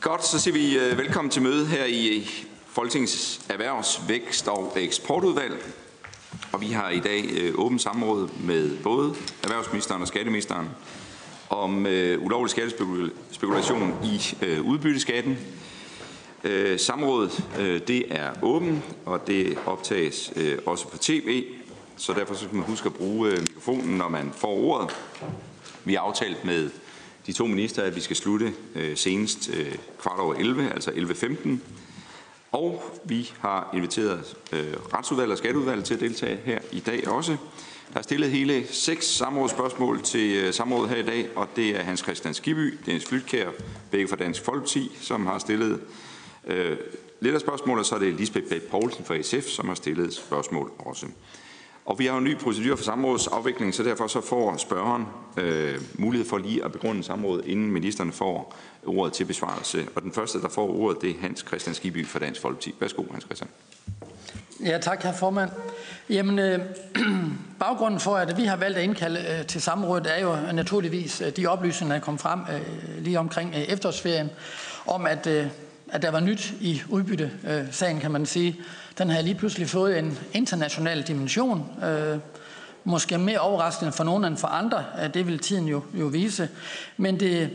Godt, så siger vi øh, velkommen til møde her i øh, Folketingets Erhvervs-, Vækst- og Eksportudvalg. Og vi har i dag uh, åbent samråd med både erhvervsministeren og skatteministeren om uh, ulovlig skattespekulation i udbytteskatten. Uh, samrådet det er åben, og det optages også på tv, så derfor så skal man huske at bruge mikrofonen, når man får ordet. Vi har aftalt med de to minister, at vi skal slutte øh, senest øh, kvart over 11, altså 11.15. Og vi har inviteret øh, retsudvalget og skatteudvalget til at deltage her i dag også. Der er stillet hele seks samrådsspørgsmål til samrådet her i dag, og det er Hans Christian Skiby, Dennis Flytkær, begge fra Dansk Folkeparti, som har stillet øh, lidt af spørgsmål, og så er det Lisbeth Bæk Poulsen fra SF, som har stillet spørgsmål også. Og vi har jo en ny procedure for samrådsafvikling, så derfor så får spørgeren øh, mulighed for lige at begrunde samrådet, inden ministerne får ordet til besvarelse. Og den første, der får ordet, det er Hans Christian Skiby fra Dansk Folkeparti. Værsgo, Hans Christian. Ja, tak, herr formand. Jamen, øh, baggrunden for, at vi har valgt at indkalde øh, til samrådet, er jo naturligvis øh, de oplysninger, der kom frem øh, lige omkring øh, efterårsferien, om at, øh, at der var nyt i udbytte-sagen, øh, kan man sige. Den har lige pludselig fået en international dimension. Øh, måske mere overraskende for nogen end for andre. Øh, det vil tiden jo, jo vise. Men det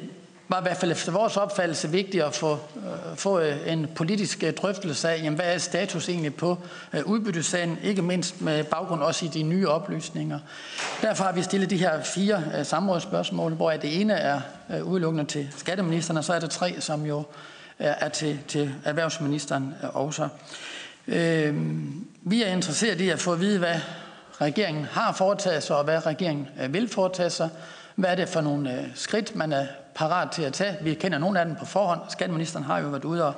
var i hvert fald efter vores opfattelse vigtigt at få, øh, få øh, en politisk øh, drøftelse af, jamen, hvad er status egentlig på øh, udbyttesagen, ikke mindst med baggrund også i de nye oplysninger. Derfor har vi stillet de her fire øh, samrådsspørgsmål, hvor det ene er øh, udelukkende til skatteministeren, og så er der tre, som jo er til, til erhvervsministeren også. Øh, vi er interesseret i at få at vide, hvad regeringen har foretaget sig, og hvad regeringen øh, vil foretage sig. Hvad er det for nogle øh, skridt, man er parat til at tage? Vi kender nogle af dem på forhånd. Skatteministeren har jo været ude og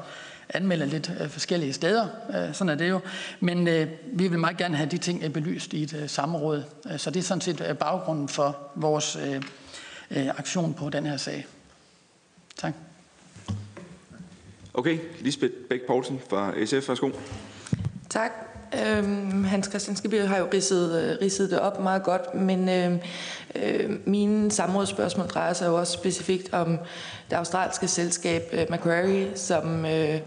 anmelde lidt øh, forskellige steder. Sådan er det jo. Men øh, vi vil meget gerne have de ting belyst i et øh, samråd. Så det er sådan set baggrunden for vores øh, aktion på den her sag. Tak. Okay, Lisbeth Bæk Poulsen fra SF, værsgo. Tak. Øhm, Hans Christian Skibby har jo ridset, øh, ridset det op meget godt, men øh, øh, mine samrådsspørgsmål drejer sig jo også specifikt om det australske selskab øh, Macquarie, som øh,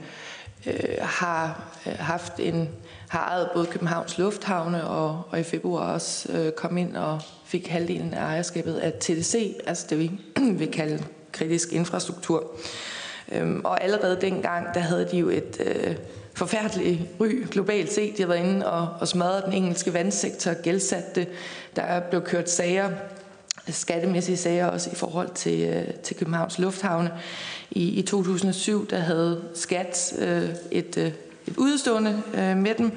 øh, har øh, haft en har ejet både Københavns Lufthavne og, og i februar også øh, kom ind og fik halvdelen af ejerskabet af TDC, altså det vi vil kalde kritisk infrastruktur. Øhm, og allerede dengang, der havde de jo et øh, forfærdeligt ry globalt set. De har været inde og, og smadret den engelske vandsektor, gældsat det. Der er blevet kørt sager, skattemæssige sager også i forhold til, øh, til Københavns Lufthavne. I, I 2007 der havde Skat øh, et, øh, et udstående øh, med dem,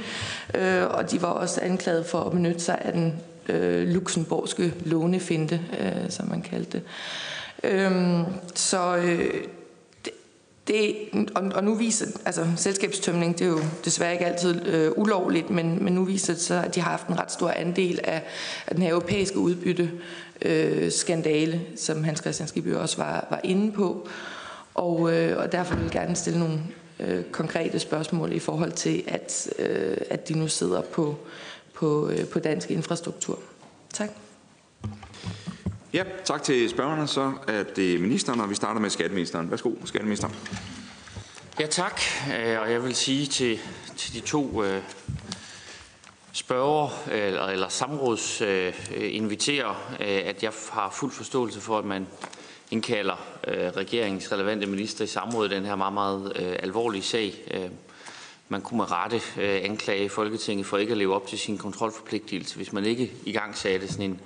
øh, og de var også anklaget for at benytte sig af den øh, luxemburgske lånefinte, øh, som man kaldte det. Øhm, så øh, det, og, og nu viser, altså selskabstømning, det er jo desværre ikke altid øh, ulovligt, men, men nu viser det sig, at de har haft en ret stor andel af, af den her europæiske udbytte øh, skandale, som Hans Christian Skibby også var, var inde på. Og, øh, og derfor vil jeg gerne stille nogle øh, konkrete spørgsmål i forhold til, at, øh, at de nu sidder på, på, øh, på dansk infrastruktur. Tak. Ja, tak til spørgerne. Så er det ministeren, og vi starter med skatteministeren. Værsgo, skatteminister. Ja, tak. Øh, og jeg vil sige til, til de to øh, spørger eller, eller samråds øh, inviterer, øh, at jeg har fuld forståelse for, at man indkalder øh, regeringens relevante minister i samråd i den her meget, meget øh, alvorlige sag. Øh, man kunne med rette øh, anklage Folketinget for ikke at leve op til sin kontrolforpligtelse, hvis man ikke i gang satte sådan en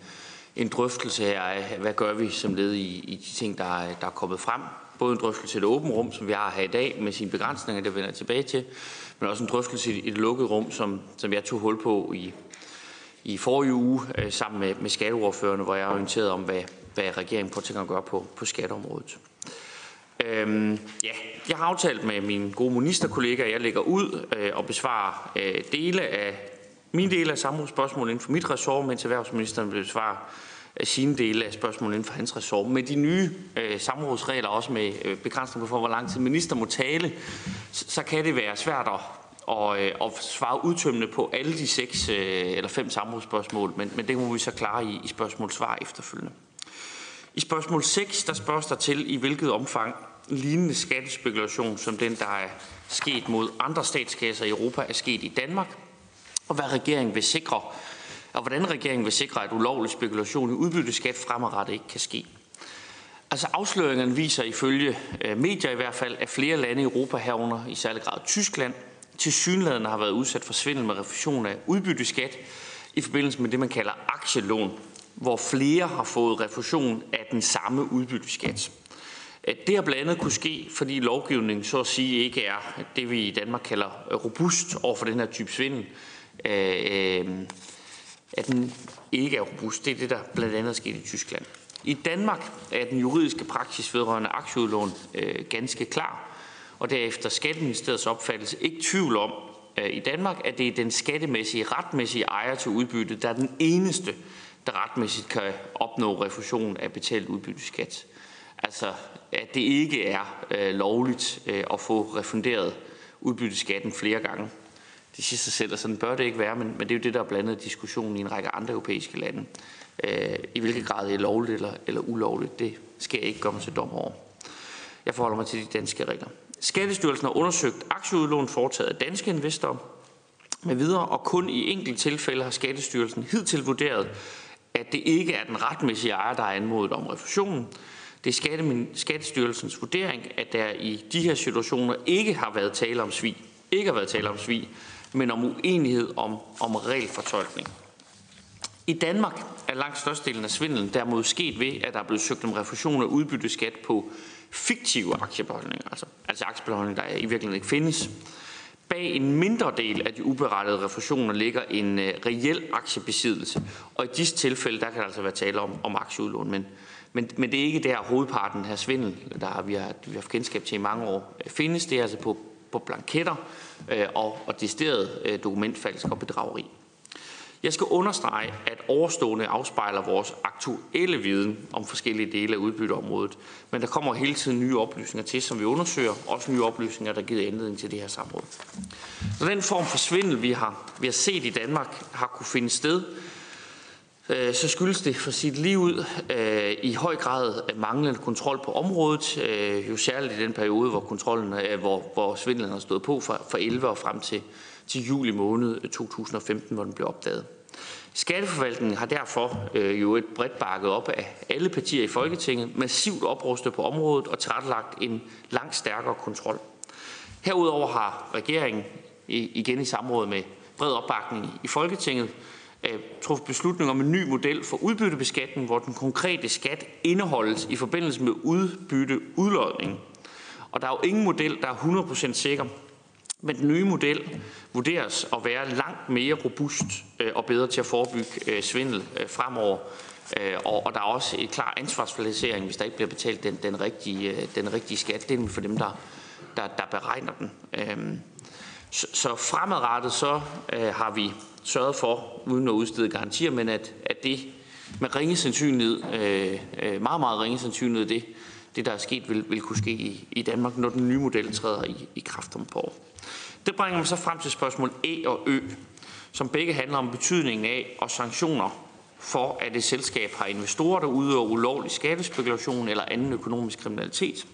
en drøftelse her af, hvad gør vi som led i, i de ting, der er, der er kommet frem. Både en drøftelse i det åbne rum, som vi har her i dag, med sine begrænsninger, det vender tilbage til, men også en drøftelse i det lukkede rum, som, som jeg tog hul på i, i forrige uge øh, sammen med, med skatteordførende, hvor jeg er orienteret om, hvad, hvad regeringen påtænker at gøre på, på skatteområdet. Øhm, ja, jeg har aftalt med mine gode ministerkollegaer, at jeg lægger ud øh, og besvarer øh, dele af min del af samrådsspørgsmål inden for mit ressort, mens erhvervsministeren vil besvare sine dele af spørgsmål inden for hans ressort. Med de nye øh, samrådsregler, også med øh, begrænsninger for, hvor lang tid minister må tale, så, så kan det være svært at, og, øh, at svare udtømmende på alle de seks øh, eller fem samrådsspørgsmål, men, men det må vi så klare i, i spørgsmål svar efterfølgende. I spørgsmål 6, der spørges der til, i hvilket omfang lignende skattespekulation som den, der er sket mod andre statskasser i Europa, er sket i Danmark, og hvad regeringen vil sikre, og hvordan regeringen vil sikre, at ulovlig spekulation i udbytteskat fremadrettet ikke kan ske. Altså afsløringerne viser ifølge øh, medier i hvert fald, at flere lande i Europa herunder i særlig grad Tyskland til synlædende har været udsat for svindel med refusion af udbytteskat i forbindelse med det, man kalder aktielån, hvor flere har fået refusion af den samme udbytteskat. Øh, det har blandt andet kunne ske, fordi lovgivningen så at sige ikke er det, vi i Danmark kalder robust over for den her type svindel. Øh, at den ikke er robust. Det er det, der blandt andet er sket i Tyskland. I Danmark er den juridiske praksis vedrørende aktieudlån øh, ganske klar, og derefter Skatteministeriets opfattelse ikke tvivl om øh, i Danmark, at det er den skattemæssige, retmæssige ejer til udbytte, der er den eneste, der retmæssigt kan opnå refusion af betalt udbytteskat. Altså, at det ikke er øh, lovligt øh, at få refunderet udbytteskatten flere gange. Det siger sig selv, at sådan bør det ikke være, men, men det er jo det, der er blandet diskussionen i en række andre europæiske lande. Øh, I hvilken grad det er lovligt eller, eller ulovligt, det skal jeg ikke komme til dom over. Jeg forholder mig til de danske regler. Skattestyrelsen har undersøgt aktieudlån foretaget af danske investorer med videre, og kun i enkelte tilfælde har Skattestyrelsen hidtil vurderet, at det ikke er den retmæssige ejer, der er anmodet om refusionen. Det er Skattestyrelsens vurdering, at der i de her situationer ikke har været tale om svig, ikke har været tale om svig, men om uenighed om, om regelfortolkning. I Danmark er langt størstedelen af svindelen derimod sket ved, at der er blevet søgt om refusion af udbytteskat på fiktive aktiebeholdninger, altså, altså aktiebeholdninger, der i virkeligheden ikke findes. Bag en mindre del af de uberettede refusioner ligger en uh, reel aktiebesiddelse, og i disse tilfælde der kan der altså være tale om, om aktieudlån. Men, men, men det er ikke der hovedparten af svindel, der vi, har, vi har kendskab til i mange år, øh, findes. Det er altså på, på blanketter uh, Øh, og, og decideret øh, dokumentfalsk og bedrageri. Jeg skal understrege, at overstående afspejler vores aktuelle viden om forskellige dele af udbytteområdet, men der kommer hele tiden nye oplysninger til, som vi undersøger, også nye oplysninger, der giver anledning til det her samråd. Så den form for svindel, vi har, vi har set i Danmark, har kunne finde sted, Øh, så skyldes det for sit liv ud øh, i høj grad manglende kontrol på området, øh, jo særligt i den periode, hvor, kontrollen, øh, hvor, hvor svindlen har stået på fra, fra 11 og frem til, til juli måned øh, 2015, hvor den blev opdaget. Skatteforvaltningen har derfor øh, jo et bredt bakket op af alle partier i Folketinget, massivt oprustet på området og tilrettelagt en langt stærkere kontrol. Herudover har regeringen, igen i samråd med bred opbakning i Folketinget, Øh, truffet beslutning om en ny model for udbyttebeskatning, hvor den konkrete skat indeholdes i forbindelse med udbytteudlodning. Og der er jo ingen model, der er 100% sikker, men den nye model vurderes at være langt mere robust øh, og bedre til at forebygge øh, svindel fremover. Og der er også et klar ansvarsfalisering, hvis der ikke bliver betalt den, den, rigtige, den rigtige skat. Det er for dem, der, der, der beregner den. Øhm, så fremadrettet så har vi sørget for, uden at udstede garantier, men at, at det med ringe sandsynlighed, øh, øh, meget, meget ringe sandsynlighed, det, det der er sket, vil, vil kunne ske i, i Danmark, når den nye model træder i, i kraft om på år. Det bringer mig så frem til spørgsmål E og Ø, som begge handler om betydningen af og sanktioner for, at et selskab har investorer, der udøver ulovlig skattespekulation eller anden økonomisk kriminalitet.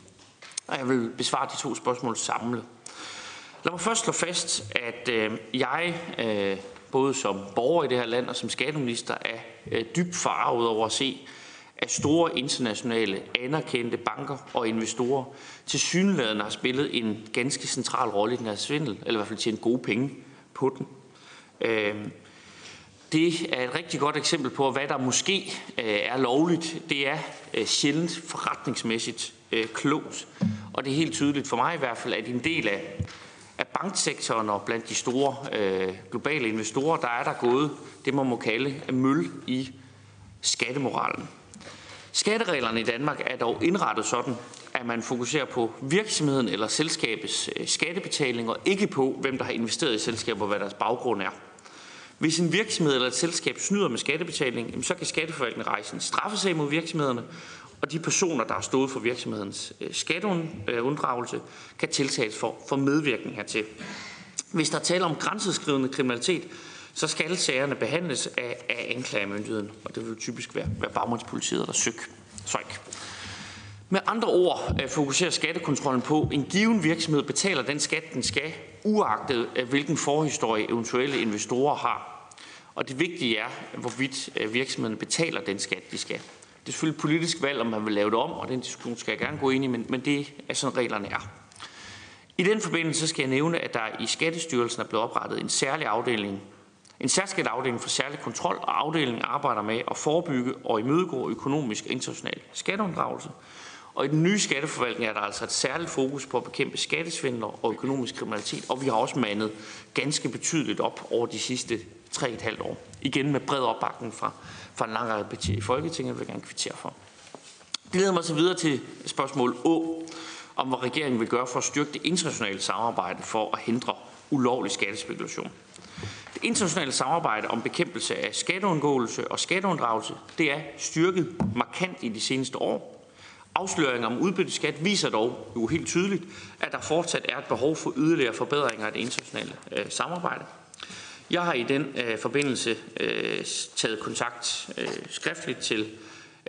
Og jeg vil besvare de to spørgsmål samlet. Lad mig først slå fast, at øh, jeg, øh, både som borger i det her land og som skatteminister, er dybt farvet over at se, at store internationale anerkendte banker og investorer til synligheden har spillet en ganske central rolle i den her svindel, eller i hvert fald tjent gode penge på den. Øhm, det er et rigtig godt eksempel på, hvad der måske øh, er lovligt. Det er øh, sjældent forretningsmæssigt øh, klogt. Og det er helt tydeligt for mig i hvert fald, at en del af banksektoren og blandt de store øh, globale investorer, der er der gået det, man må kalde møl i skattemoralen. Skattereglerne i Danmark er dog indrettet sådan, at man fokuserer på virksomheden eller selskabets øh, skattebetaling, og ikke på, hvem der har investeret i selskabet og hvad deres baggrund er. Hvis en virksomhed eller et selskab snyder med skattebetaling, så kan skatteforvaltningen rejse en straffesag mod virksomhederne, og de personer, der har stået for virksomhedens øh, skatteunddragelse, øh, kan tiltales for, for medvirkning hertil. Hvis der taler om grænseskridende kriminalitet, så skal sagerne behandles af, af anklagemyndigheden, og det vil typisk være, være bagmandspolitiet eller søg. Søg. Med andre ord øh, fokuserer skattekontrollen på, at en given virksomhed betaler den skat, den skal, uagtet hvilken forhistorie eventuelle investorer har. Og det vigtige er, hvorvidt virksomheden betaler den skat, de skal. Det er selvfølgelig et politisk valg, om man vil lave det om, og den diskussion skal jeg gerne gå ind i, men, men det er sådan reglerne er. I den forbindelse skal jeg nævne, at der i Skattestyrelsen er blevet oprettet en særlig afdeling, en særskilt afdeling for særlig kontrol, og afdelingen arbejder med at forebygge og imødegå økonomisk international skatteunddragelse. Og i den nye skatteforvaltning er der altså et særligt fokus på at bekæmpe skattesvindler og økonomisk kriminalitet, og vi har også mandet ganske betydeligt op over de sidste 3,5 år. Igen med bred opbakning fra, fra en lang række partier i Folketinget, vil jeg gerne kvittere for. Det leder mig så videre til spørgsmål Å, om hvad regeringen vil gøre for at styrke det internationale samarbejde for at hindre ulovlig skattespekulation. Det internationale samarbejde om bekæmpelse af skatteundgåelse og skatteunddragelse, det er styrket markant i de seneste år. Afsløringer om udbytteskat viser dog jo helt tydeligt, at der fortsat er et behov for yderligere forbedringer af det internationale øh, samarbejde. Jeg har i den øh, forbindelse øh, taget kontakt øh, skriftligt til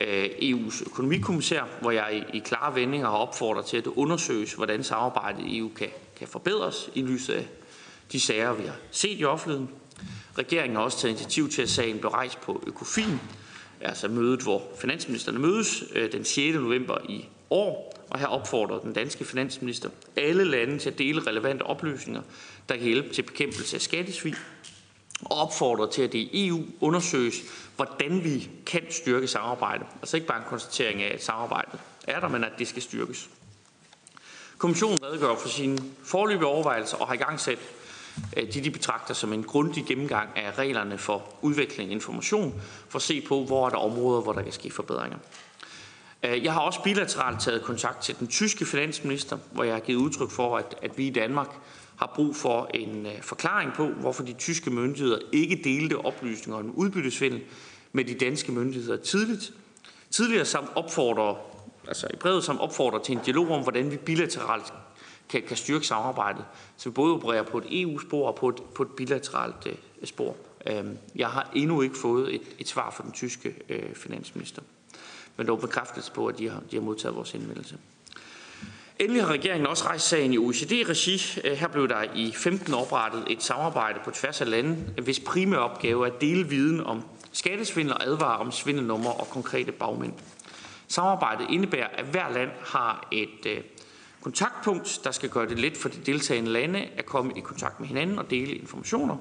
øh, EU's økonomikommissær, hvor jeg i, i klare vendinger har opfordret til, at det undersøges, hvordan samarbejdet i EU kan, kan forbedres i lyset af de sager, vi har set i offentligheden. Regeringen har også taget initiativ til, at sagen blev rejst på Økofin, altså mødet, hvor finansministerne mødes øh, den 6. november i år. Og her opfordrer den danske finansminister alle lande til at dele relevante oplysninger, der kan hjælpe til bekæmpelse af skattesvig, og opfordrer til, at det i EU undersøges, hvordan vi kan styrke samarbejdet. Altså ikke bare en konstatering af, at samarbejdet er der, men at det skal styrkes. Kommissionen redegør for sine forløbige overvejelser og har i gang sat øh, de de betragter som en grundig gennemgang af reglerne for udvikling af information, for at se på, hvor er der områder, hvor der kan ske forbedringer. Øh, jeg har også bilateralt taget kontakt til den tyske finansminister, hvor jeg har givet udtryk for, at, at vi i Danmark har brug for en øh, forklaring på, hvorfor de tyske myndigheder ikke delte oplysninger om udbyttesvindel med de danske myndigheder tidligt. Tidligere samt opfordrer, altså i brevet som opfordrer til en dialog om, hvordan vi bilateralt kan, kan styrke samarbejdet, så vi både opererer på et EU-spor og på et, på et bilateralt øh, spor. Øh, jeg har endnu ikke fået et, et svar fra den tyske øh, finansminister, men dog bekræftelse på, at de har, de har modtaget vores indmeldelse. Endelig har regeringen også rejst sagen i OECD-regi. Øh, her blev der i 15 oprettet et samarbejde på tværs af lande, hvis primære opgave er at dele viden om skattesvindel og advare om svindelnummer og konkrete bagmænd. Samarbejdet indebærer, at hver land har et øh, kontaktpunkt, der skal gøre det let for de deltagende lande at komme i kontakt med hinanden og dele informationer.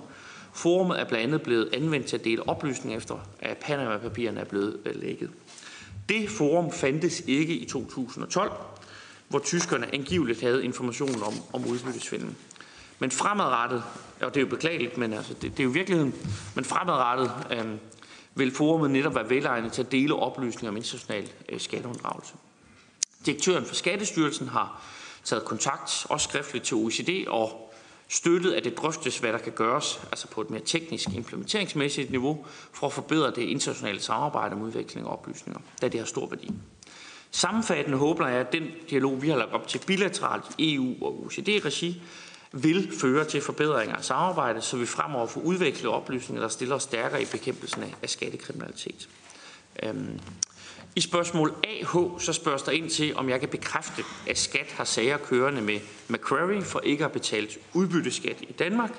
Forumet er blandt andet blevet anvendt til at dele oplysninger efter, at Panama-papirerne er blevet øh, lækket. Det forum fandtes ikke i 2012, hvor tyskerne angiveligt havde information om, om udbyttesvindel. Men fremadrettet, og det er jo beklageligt, men altså, det, det er jo virkeligheden, men fremadrettet øh, vil forumet netop være velegnet til at dele oplysninger om international øh, skatteunddragelse. Direktøren for Skattestyrelsen har taget kontakt, også skriftligt til OECD, og støttet, at det drøftes, hvad der kan gøres, altså på et mere teknisk implementeringsmæssigt niveau, for at forbedre det internationale samarbejde om udvikling og oplysninger, da det har stor værdi. Sammenfattende håber jeg, at den dialog, vi har lagt op til bilateralt i EU og OECD-regi, vil føre til forbedringer af samarbejdet, så vi fremover får udviklet oplysninger, der stiller os stærkere i bekæmpelsen af skattekriminalitet. Øhm, i spørgsmål AH så spørges der ind til, om jeg kan bekræfte, at skat har sager kørende med Macquarie for ikke at have betalt udbytteskat i Danmark,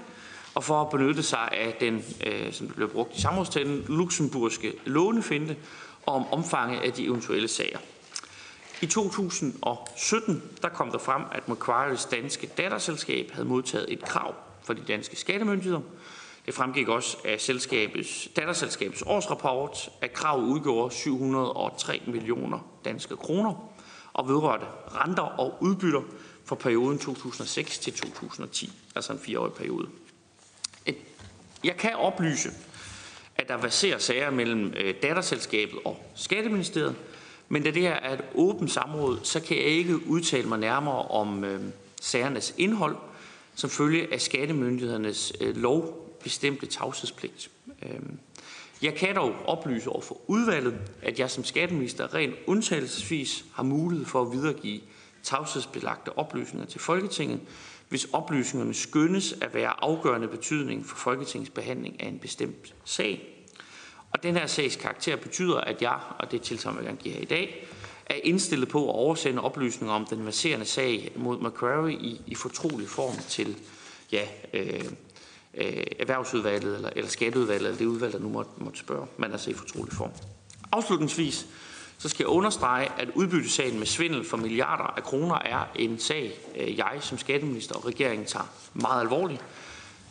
og for at benytte sig af den, øh, som blev brugt i samrådstænden, luxemburgske lånefinde og om omfanget af de eventuelle sager. I 2017 der kom der frem, at Macquaries danske datterselskab havde modtaget et krav fra de danske skattemyndigheder det fremgik også af selskabets, datterselskabets årsrapport, at kravet udgjorde 703 millioner danske kroner og vedrørte renter og udbytter for perioden 2006 til 2010, altså en fireårig periode. Jeg kan oplyse, at der baserer sager mellem øh, datterselskabet og Skatteministeriet, men da det her er et åbent samråd, så kan jeg ikke udtale mig nærmere om øh, sagernes indhold, som følge af skattemyndighedernes øh, lovbestemte tavshedspligt. Øh, jeg kan dog oplyse over for udvalget, at jeg som skatteminister rent undtagelsesvis har mulighed for at videregive tavshedsbelagte oplysninger til Folketinget, hvis oplysningerne skønnes at være afgørende betydning for Folketingets behandling af en bestemt sag. Og den her sags karakter betyder, at jeg, og det tilsammen jeg gerne give her i dag, er indstillet på at oversende oplysninger om den verserende sag mod Macquarie i, i fortrolig form til ja, øh, øh, erhvervsudvalget eller, eller skatteudvalget, eller det udvalg, der nu måtte, måtte spørge, men altså i fortrolig form. Afslutningsvis så skal jeg understrege, at udbyttesagen med svindel for milliarder af kroner er en sag, øh, jeg som skatteminister og regeringen tager meget alvorligt.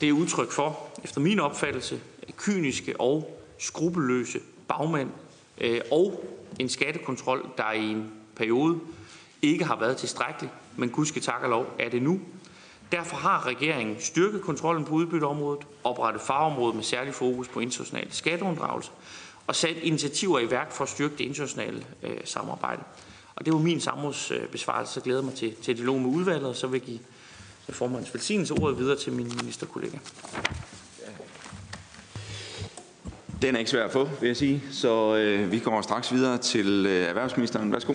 Det er udtryk for, efter min opfattelse, kyniske og skrupelløse bagmænd øh, og en skattekontrol, der i en periode ikke har været tilstrækkelig, men gudske tak og lov er det nu. Derfor har regeringen styrket kontrollen på udbytteområdet, oprettet fagområdet med særlig fokus på international skatteunddragelse og sat initiativer i værk for at styrke det internationale øh, samarbejde. Og det var min samrådsbesvarelse, så glæder mig til, til dialog med udvalget, og så vil jeg give formandens velsignelse ordet videre til min ministerkollega. Den er ikke svær at få, vil jeg sige, så øh, vi går straks videre til øh, erhvervsministeren. Værsgo.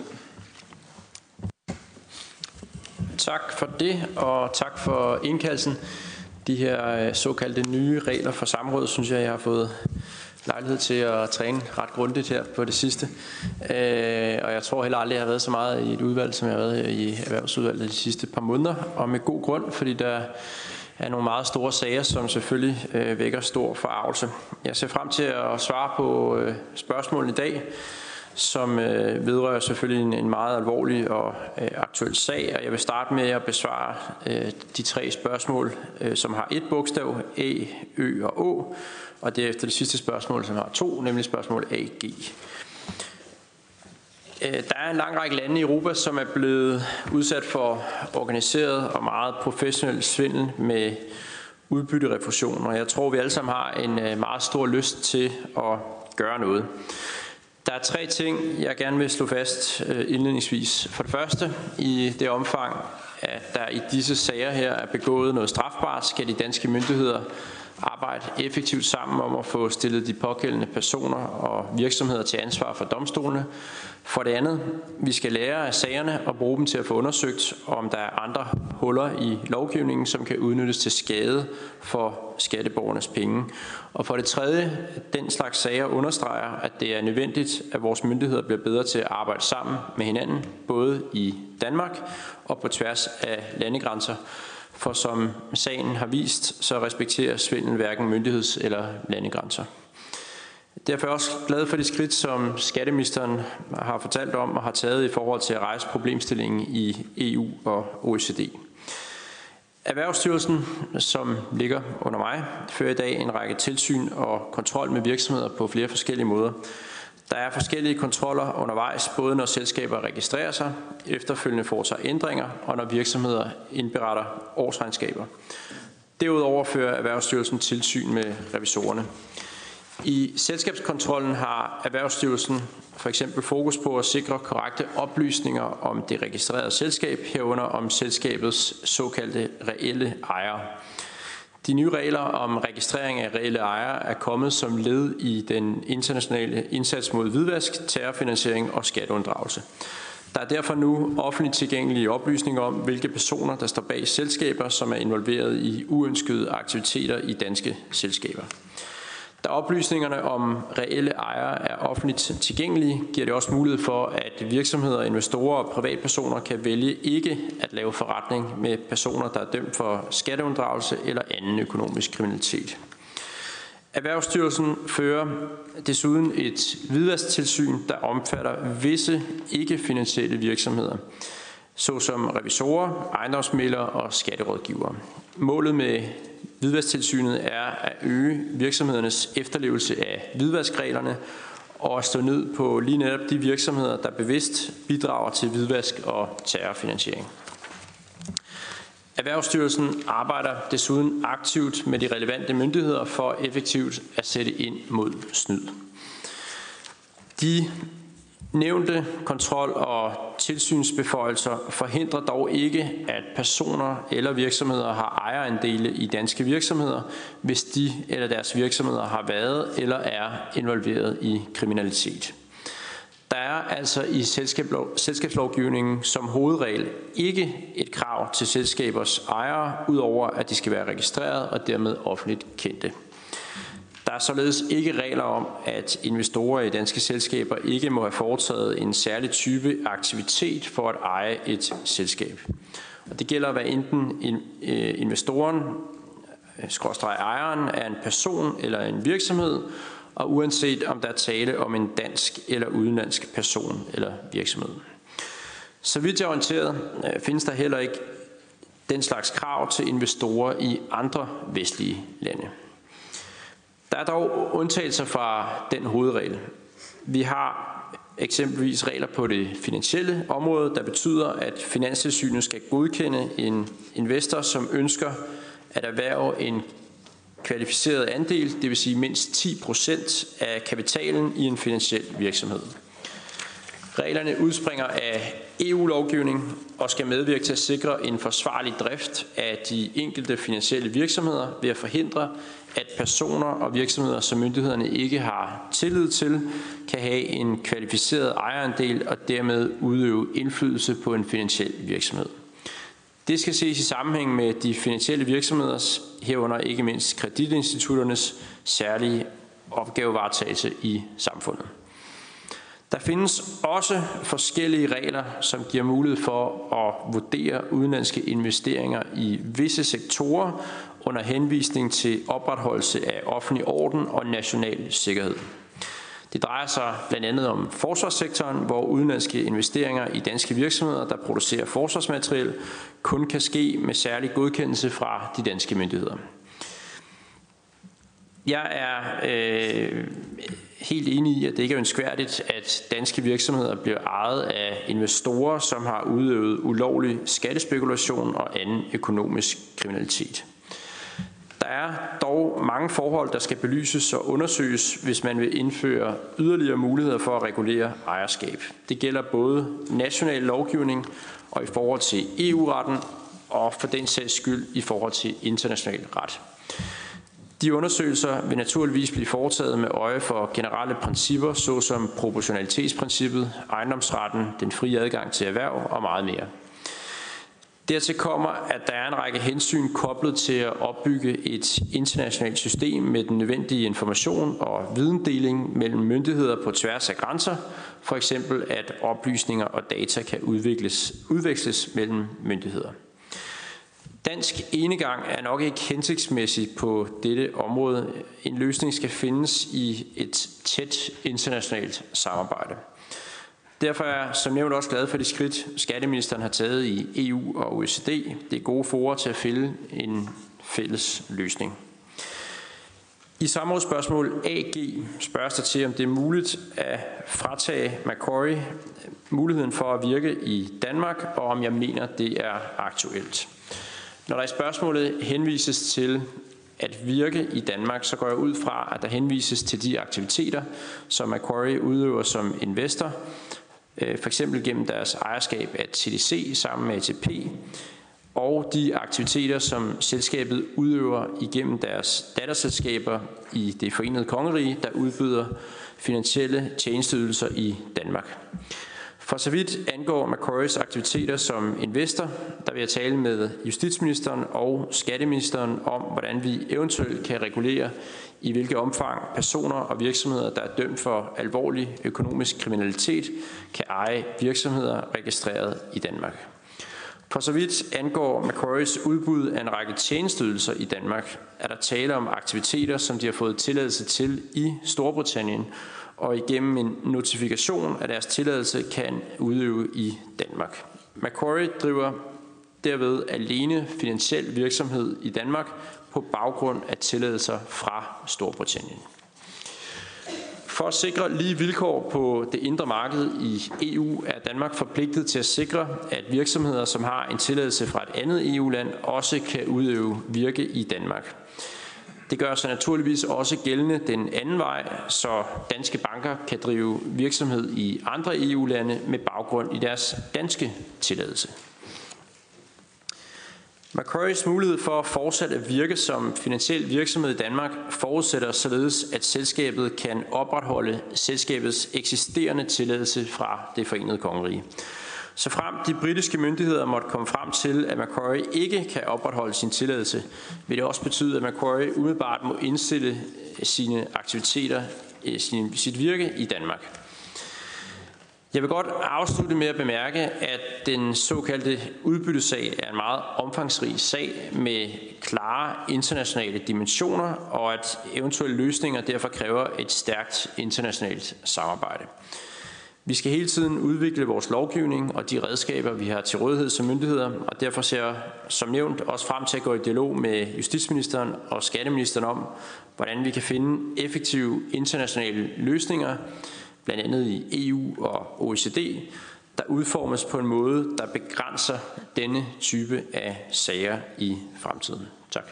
Tak for det, og tak for indkaldelsen. De her øh, såkaldte nye regler for samråd, synes jeg, jeg har fået lejlighed til at træne ret grundigt her på det sidste. Øh, og jeg tror heller aldrig, jeg har været så meget i et udvalg, som jeg har været i erhvervsudvalget de sidste par måneder. Og med god grund, fordi der er nogle meget store sager, som selvfølgelig øh, vækker stor forarvelse. Jeg ser frem til at svare på øh, spørgsmålene i dag, som øh, vedrører selvfølgelig en, en meget alvorlig og øh, aktuel sag. Og jeg vil starte med at besvare øh, de tre spørgsmål, øh, som har et bogstav, A, Ø og Å, og derefter det sidste spørgsmål, som har to, nemlig spørgsmål A, G. Øh, der er en lang række lande i Europa, som er blevet udsat for organiseret og meget professionel svindel med udbytterefusion, og jeg tror, vi alle sammen har en øh, meget stor lyst til at gøre noget. Der er tre ting, jeg gerne vil slå fast øh, indledningsvis. For det første, i det omfang, at der i disse sager her er begået noget strafbart, skal de danske myndigheder arbejde effektivt sammen om at få stillet de pågældende personer og virksomheder til ansvar for domstolene. For det andet, vi skal lære af sagerne og bruge dem til at få undersøgt, om der er andre huller i lovgivningen, som kan udnyttes til skade for skatteborgernes penge. Og for det tredje, den slags sager understreger, at det er nødvendigt, at vores myndigheder bliver bedre til at arbejde sammen med hinanden, både i Danmark og på tværs af landegrænser, for som sagen har vist, så respekterer svindel hverken myndigheds- eller landegrænser. Derfor er jeg også glad for de skridt, som skatteministeren har fortalt om og har taget i forhold til at rejse problemstillingen i EU og OECD. Erhvervsstyrelsen, som ligger under mig, fører i dag en række tilsyn og kontrol med virksomheder på flere forskellige måder. Der er forskellige kontroller undervejs, både når selskaber registrerer sig, efterfølgende foretager ændringer, og når virksomheder indberetter årsregnskaber. Derudover fører Erhvervsstyrelsen tilsyn med revisorerne. I selskabskontrollen har Erhvervsstyrelsen for eksempel fokus på at sikre korrekte oplysninger om det registrerede selskab, herunder om selskabets såkaldte reelle ejere. De nye regler om registrering af reelle ejere er kommet som led i den internationale indsats mod hvidvask, terrorfinansiering og skatteunddragelse. Der er derfor nu offentligt tilgængelige oplysninger om, hvilke personer, der står bag selskaber, som er involveret i uønskede aktiviteter i danske selskaber. Da oplysningerne om reelle ejere er offentligt tilgængelige, giver det også mulighed for, at virksomheder, investorer og privatpersoner kan vælge ikke at lave forretning med personer, der er dømt for skatteunddragelse eller anden økonomisk kriminalitet. Erhvervsstyrelsen fører desuden et hvidvasktilsyn, der omfatter visse ikke-finansielle virksomheder, såsom revisorer, ejendomsmælere og skatterådgivere. Målet med Hvidvasktilsynet er at øge virksomhedernes efterlevelse af hvidvaskreglerne og at stå ned på lige netop de virksomheder, der bevidst bidrager til hvidvask og terrorfinansiering. Erhvervsstyrelsen arbejder desuden aktivt med de relevante myndigheder for effektivt at sætte ind mod snyd. De Nævnte kontrol- og tilsynsbeføjelser forhindrer dog ikke, at personer eller virksomheder har ejerandele i danske virksomheder, hvis de eller deres virksomheder har været eller er involveret i kriminalitet. Der er altså i selskabslovgivningen som hovedregel ikke et krav til selskabers ejere, udover at de skal være registreret og dermed offentligt kendte. Der er således ikke regler om, at investorer i danske selskaber ikke må have foretaget en særlig type aktivitet for at eje et selskab. Og det gælder hvad enten øh, investoren, øh, skråstrej ejeren, er en person eller en virksomhed, og uanset om der er tale om en dansk eller udenlandsk person eller virksomhed. Så vidt jeg er orienteret, øh, findes der heller ikke den slags krav til investorer i andre vestlige lande. Der er dog undtagelser fra den hovedregel. Vi har eksempelvis regler på det finansielle område, der betyder, at Finanstilsynet skal godkende en investor, som ønsker at erhverve en kvalificeret andel, det vil sige mindst 10% af kapitalen i en finansiel virksomhed. Reglerne udspringer af EU-lovgivning og skal medvirke til at sikre en forsvarlig drift af de enkelte finansielle virksomheder ved at forhindre, at personer og virksomheder, som myndighederne ikke har tillid til, kan have en kvalificeret ejerandel og dermed udøve indflydelse på en finansiel virksomhed. Det skal ses i sammenhæng med de finansielle virksomheders, herunder ikke mindst kreditinstitutternes, særlige opgavevaretagelse i samfundet. Der findes også forskellige regler, som giver mulighed for at vurdere udenlandske investeringer i visse sektorer under henvisning til opretholdelse af offentlig orden og national sikkerhed. Det drejer sig blandt andet om forsvarssektoren, hvor udenlandske investeringer i danske virksomheder, der producerer forsvarsmateriel, kun kan ske med særlig godkendelse fra de danske myndigheder. Jeg er øh, helt enig i, at det ikke er ønskværdigt, at danske virksomheder bliver ejet af investorer, som har udøvet ulovlig skattespekulation og anden økonomisk kriminalitet. Der er dog mange forhold, der skal belyses og undersøges, hvis man vil indføre yderligere muligheder for at regulere ejerskab. Det gælder både national lovgivning og i forhold til EU-retten, og for den sags skyld i forhold til international ret. De undersøgelser vil naturligvis blive foretaget med øje for generelle principper, såsom proportionalitetsprincippet, ejendomsretten, den frie adgang til erhverv og meget mere. Dertil kommer, at der er en række hensyn koblet til at opbygge et internationalt system med den nødvendige information og videndeling mellem myndigheder på tværs af grænser, for eksempel at oplysninger og data kan udvikles, udveksles mellem myndigheder. Dansk enegang er nok ikke hensigtsmæssig på dette område. En løsning skal findes i et tæt internationalt samarbejde. Derfor er jeg som nævnt også glad for de skridt, skatteministeren har taget i EU og OECD. Det er gode forer til at finde en fælles løsning. I samrådsspørgsmål AG spørges der til, om det er muligt at fratage Macquarie muligheden for at virke i Danmark, og om jeg mener, det er aktuelt. Når der i spørgsmålet henvises til at virke i Danmark, så går jeg ud fra, at der henvises til de aktiviteter, som Macquarie udøver som investor, øh, Øh, for eksempel gennem deres ejerskab af TDC sammen med ATP, og de aktiviteter, som selskabet udøver igennem deres datterselskaber i det forenede kongerige, der udbyder finansielle tjenesteydelser i Danmark. For så vidt angår Macquaries aktiviteter som investor, der vil jeg tale med justitsministeren og skatteministeren om, hvordan vi eventuelt kan regulere, i hvilket omfang personer og virksomheder, der er dømt for alvorlig økonomisk kriminalitet, kan eje virksomheder registreret i Danmark. For så vidt angår Macquaries udbud af en række tjenesteydelser i Danmark, er der tale om aktiviteter, som de har fået tilladelse til i Storbritannien, og igennem en notifikation af deres tilladelse kan udøve i Danmark. Macquarie driver derved alene finansiel virksomhed i Danmark på baggrund af tilladelser fra Storbritannien. For at sikre lige vilkår på det indre marked i EU er Danmark forpligtet til at sikre, at virksomheder, som har en tilladelse fra et andet EU-land, også kan udøve virke i Danmark. Det gør sig naturligvis også gældende den anden vej, så danske banker kan drive virksomhed i andre EU-lande med baggrund i deres danske tilladelse. Macquaries mulighed for fortsat at virke som finansiel virksomhed i Danmark forudsætter således, at selskabet kan opretholde selskabets eksisterende tilladelse fra det forenede kongerige. Så frem de britiske myndigheder måtte komme frem til, at Macquarie ikke kan opretholde sin tilladelse, vil det også betyde, at Macquarie umiddelbart må indstille sine aktiviteter, øh, sin, sit virke i Danmark. Jeg vil godt afslutte med at bemærke, at den såkaldte udbyttesag er en meget omfangsrig sag med klare internationale dimensioner, og at eventuelle løsninger derfor kræver et stærkt internationalt samarbejde. Vi skal hele tiden udvikle vores lovgivning og de redskaber, vi har til rådighed som myndigheder, og derfor ser jeg som nævnt også frem til at gå i dialog med justitsministeren og skatteministeren om, hvordan vi kan finde effektive internationale løsninger, blandt andet i EU og OECD, der udformes på en måde, der begrænser denne type af sager i fremtiden. Tak.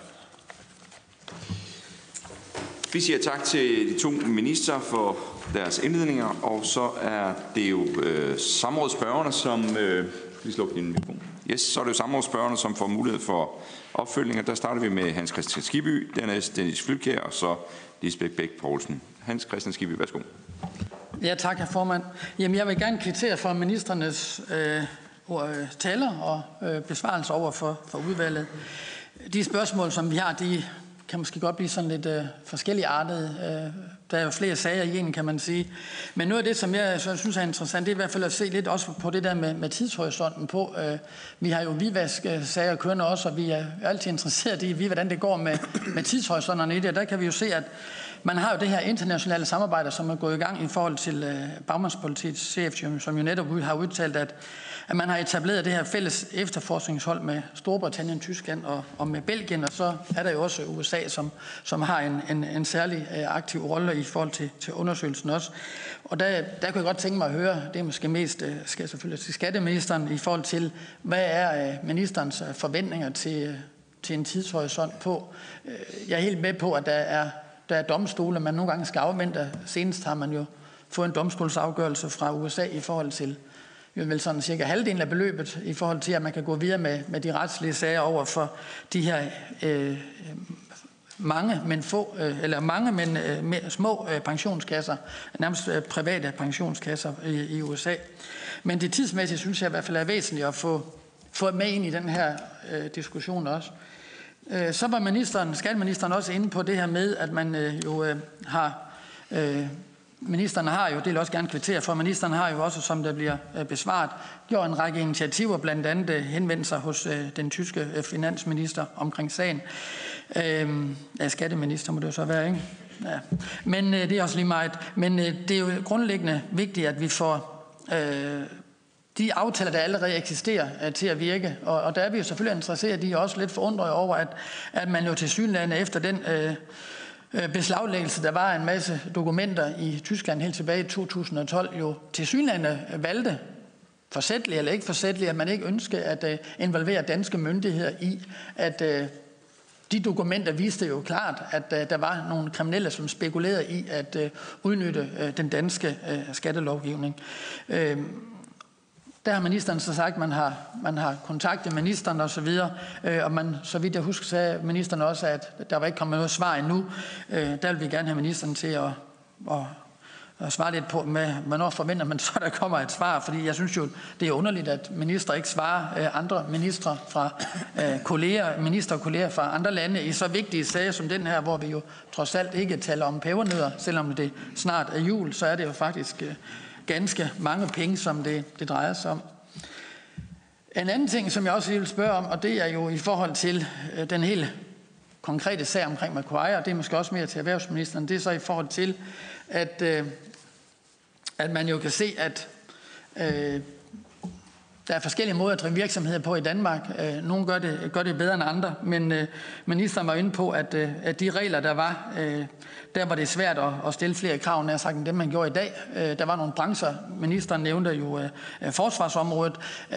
Vi siger tak til de to minister for deres indledninger, og så er det jo øh, samrådsspørgerne, som... Øh, vi slukker din mikrofon. Yes, så er det jo samrådsspørgerne, som får mulighed for opfølgning, der starter vi med Hans Christian Skiby, dernæst Dennis Flydkjær, og så Lisbeth Bæk Poulsen. Hans Christian Skiby, værsgo. Ja, tak, herr formand. Jamen, jeg vil gerne kvittere for ministernes øh, øh, taler og øh, besvarelser over for, for udvalget. De spørgsmål, som vi har, de kan måske godt blive sådan lidt øh, forskellige artede. Øh, der er jo flere sager i en, kan man sige. Men noget af det, som jeg så synes er interessant, det er i hvert fald at se lidt også på det der med, med tidshorisonten på. Øh, vi har jo Vivask-sager kørende også, og vi er altid interesseret i, hvordan det går med, med tidshorisonterne i det. Der kan vi jo se, at man har jo det her internationale samarbejde, som er gået i gang i forhold til øh, bagmandspolitiets chef, som jo netop har udtalt, at, at man har etableret det her fælles efterforskningshold med Storbritannien, Tyskland og, og med Belgien, og så er der jo også USA, som, som har en, en, en særlig øh, aktiv rolle i forhold til, til undersøgelsen også. Og der, der kunne jeg godt tænke mig at høre, det er måske mest, øh, skal jeg selvfølgelig til skatteministeren, i forhold til, hvad er øh, ministerens øh, forventninger til, øh, til en tidshorisont på. Øh, jeg er helt med på, at der er der er domstole, man nogle gange skal afvente. Senest har man jo fået en domstolsafgørelse fra USA i forhold til jo vel sådan cirka halvdelen af beløbet, i forhold til, at man kan gå videre med, med de retslige sager over for de her øh, mange, men få, øh, eller mange, men øh, små øh, pensionskasser, nærmest øh, private pensionskasser i, i USA. Men det tidsmæssigt synes jeg i hvert fald er væsentligt at få, få med ind i den her øh, diskussion også. Øh, så var ministeren, skatteministeren også inde på det her med, at man øh, jo øh, har øh, Ministeren har jo, det vil også gerne kvittere for, ministeren har jo også, som der bliver øh, besvaret, gjort en række initiativer, blandt andet henvendt sig hos den tyske finansminister omkring sagen. Ja, skatteminister må det jo så være, ikke? Ja. Men det er også lige meget. Men det er jo grundlæggende vigtigt, at vi får de aftaler, der allerede eksisterer, øh, til at virke. Og, og der er vi jo selvfølgelig interesseret i, også lidt forundret over, at, at man jo til synlande efter den øh, øh, beslaglæggelse, der var en masse dokumenter i Tyskland helt tilbage i 2012, jo til synlande valgte forsætteligt eller ikke forsætteligt, at man ikke ønskede at øh, involvere danske myndigheder i, at øh, de dokumenter viste jo klart, at øh, der var nogle kriminelle, som spekulerede i at øh, udnytte øh, den danske øh, skattelovgivning. Øh, der har ministeren så sagt, at man har, man har kontaktet ministeren og så videre, øh, og man, så vidt jeg husker, sagde ministeren også, at der var ikke kommet noget svar endnu. Øh, der vil vi gerne have ministeren til at, at, at svare lidt på, med, hvornår forventer man så, der kommer et svar, fordi jeg synes jo, det er underligt, at minister ikke svarer øh, andre ministre fra øh, kolleger, minister og kolleger fra andre lande i så vigtige sager som den her, hvor vi jo trods alt ikke taler om pebernødder, selvom det snart er jul, så er det jo faktisk ganske mange penge, som det, det drejer sig om. En anden ting, som jeg også vil spørge om, og det er jo i forhold til øh, den hele konkrete sag omkring Macquarie, og det er måske også mere til erhvervsministeren, det er så i forhold til, at, øh, at man jo kan se, at øh, der er forskellige måder at drive virksomheder på i Danmark. Øh, nogle gør det, gør det bedre end andre, men øh, ministeren var inde på, at, øh, at de regler, der var, der var det svært at, stille flere krav, nær sagt, end dem, man gjorde i dag. Der var nogle brancher, ministeren nævnte jo forsvarsområdet.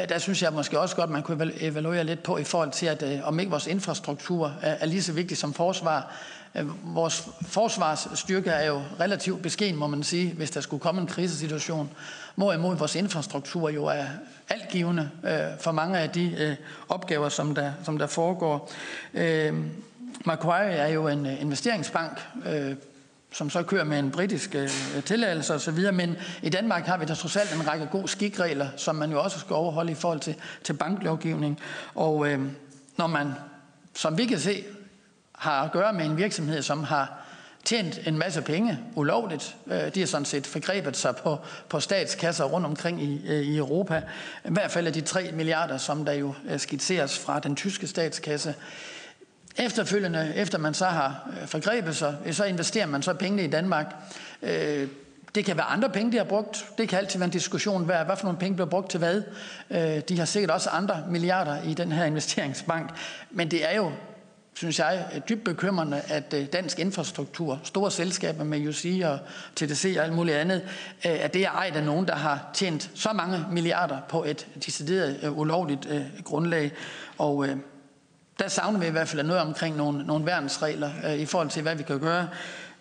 Der synes jeg måske også godt, man kunne evaluere lidt på i forhold til, at om ikke vores infrastruktur er lige så vigtig som forsvar, Vores forsvarsstyrke er jo relativt beskeden, må man sige, hvis der skulle komme en krisesituation. Hvorimod vores infrastruktur jo er altgivende øh, for mange af de øh, opgaver, som der, som der foregår. Øh, Macquarie er jo en øh, investeringsbank, øh, som så kører med en britisk øh, tilladelse osv., men i Danmark har vi da trods alt en række gode skikregler, som man jo også skal overholde i forhold til, til banklovgivning. Og øh, når man, som vi kan se, har at gøre med en virksomhed, som har tjent en masse penge ulovligt. Øh, de har sådan set forgrebet sig på, på statskasser rundt omkring i, øh, i Europa. I hvert fald er de 3 milliarder, som der jo øh, skitseres fra den tyske statskasse. Efterfølgende, efter man så har forgrebet sig, så investerer man så pengene i Danmark. Det kan være andre penge, de har brugt. Det kan altid være en diskussion, hvad, hvad for nogle penge bliver brugt til hvad. De har sikkert også andre milliarder i den her investeringsbank. Men det er jo synes jeg, dybt bekymrende, at øh, dansk infrastruktur, store selskaber med UC og TDC og alt muligt andet, øh, at det er ejet af nogen, der har tjent så mange milliarder på et decideret øh, ulovligt grundlag. Og der savner vi i hvert fald noget omkring nogle, nogle værnsregler i forhold til, hvad vi kan gøre.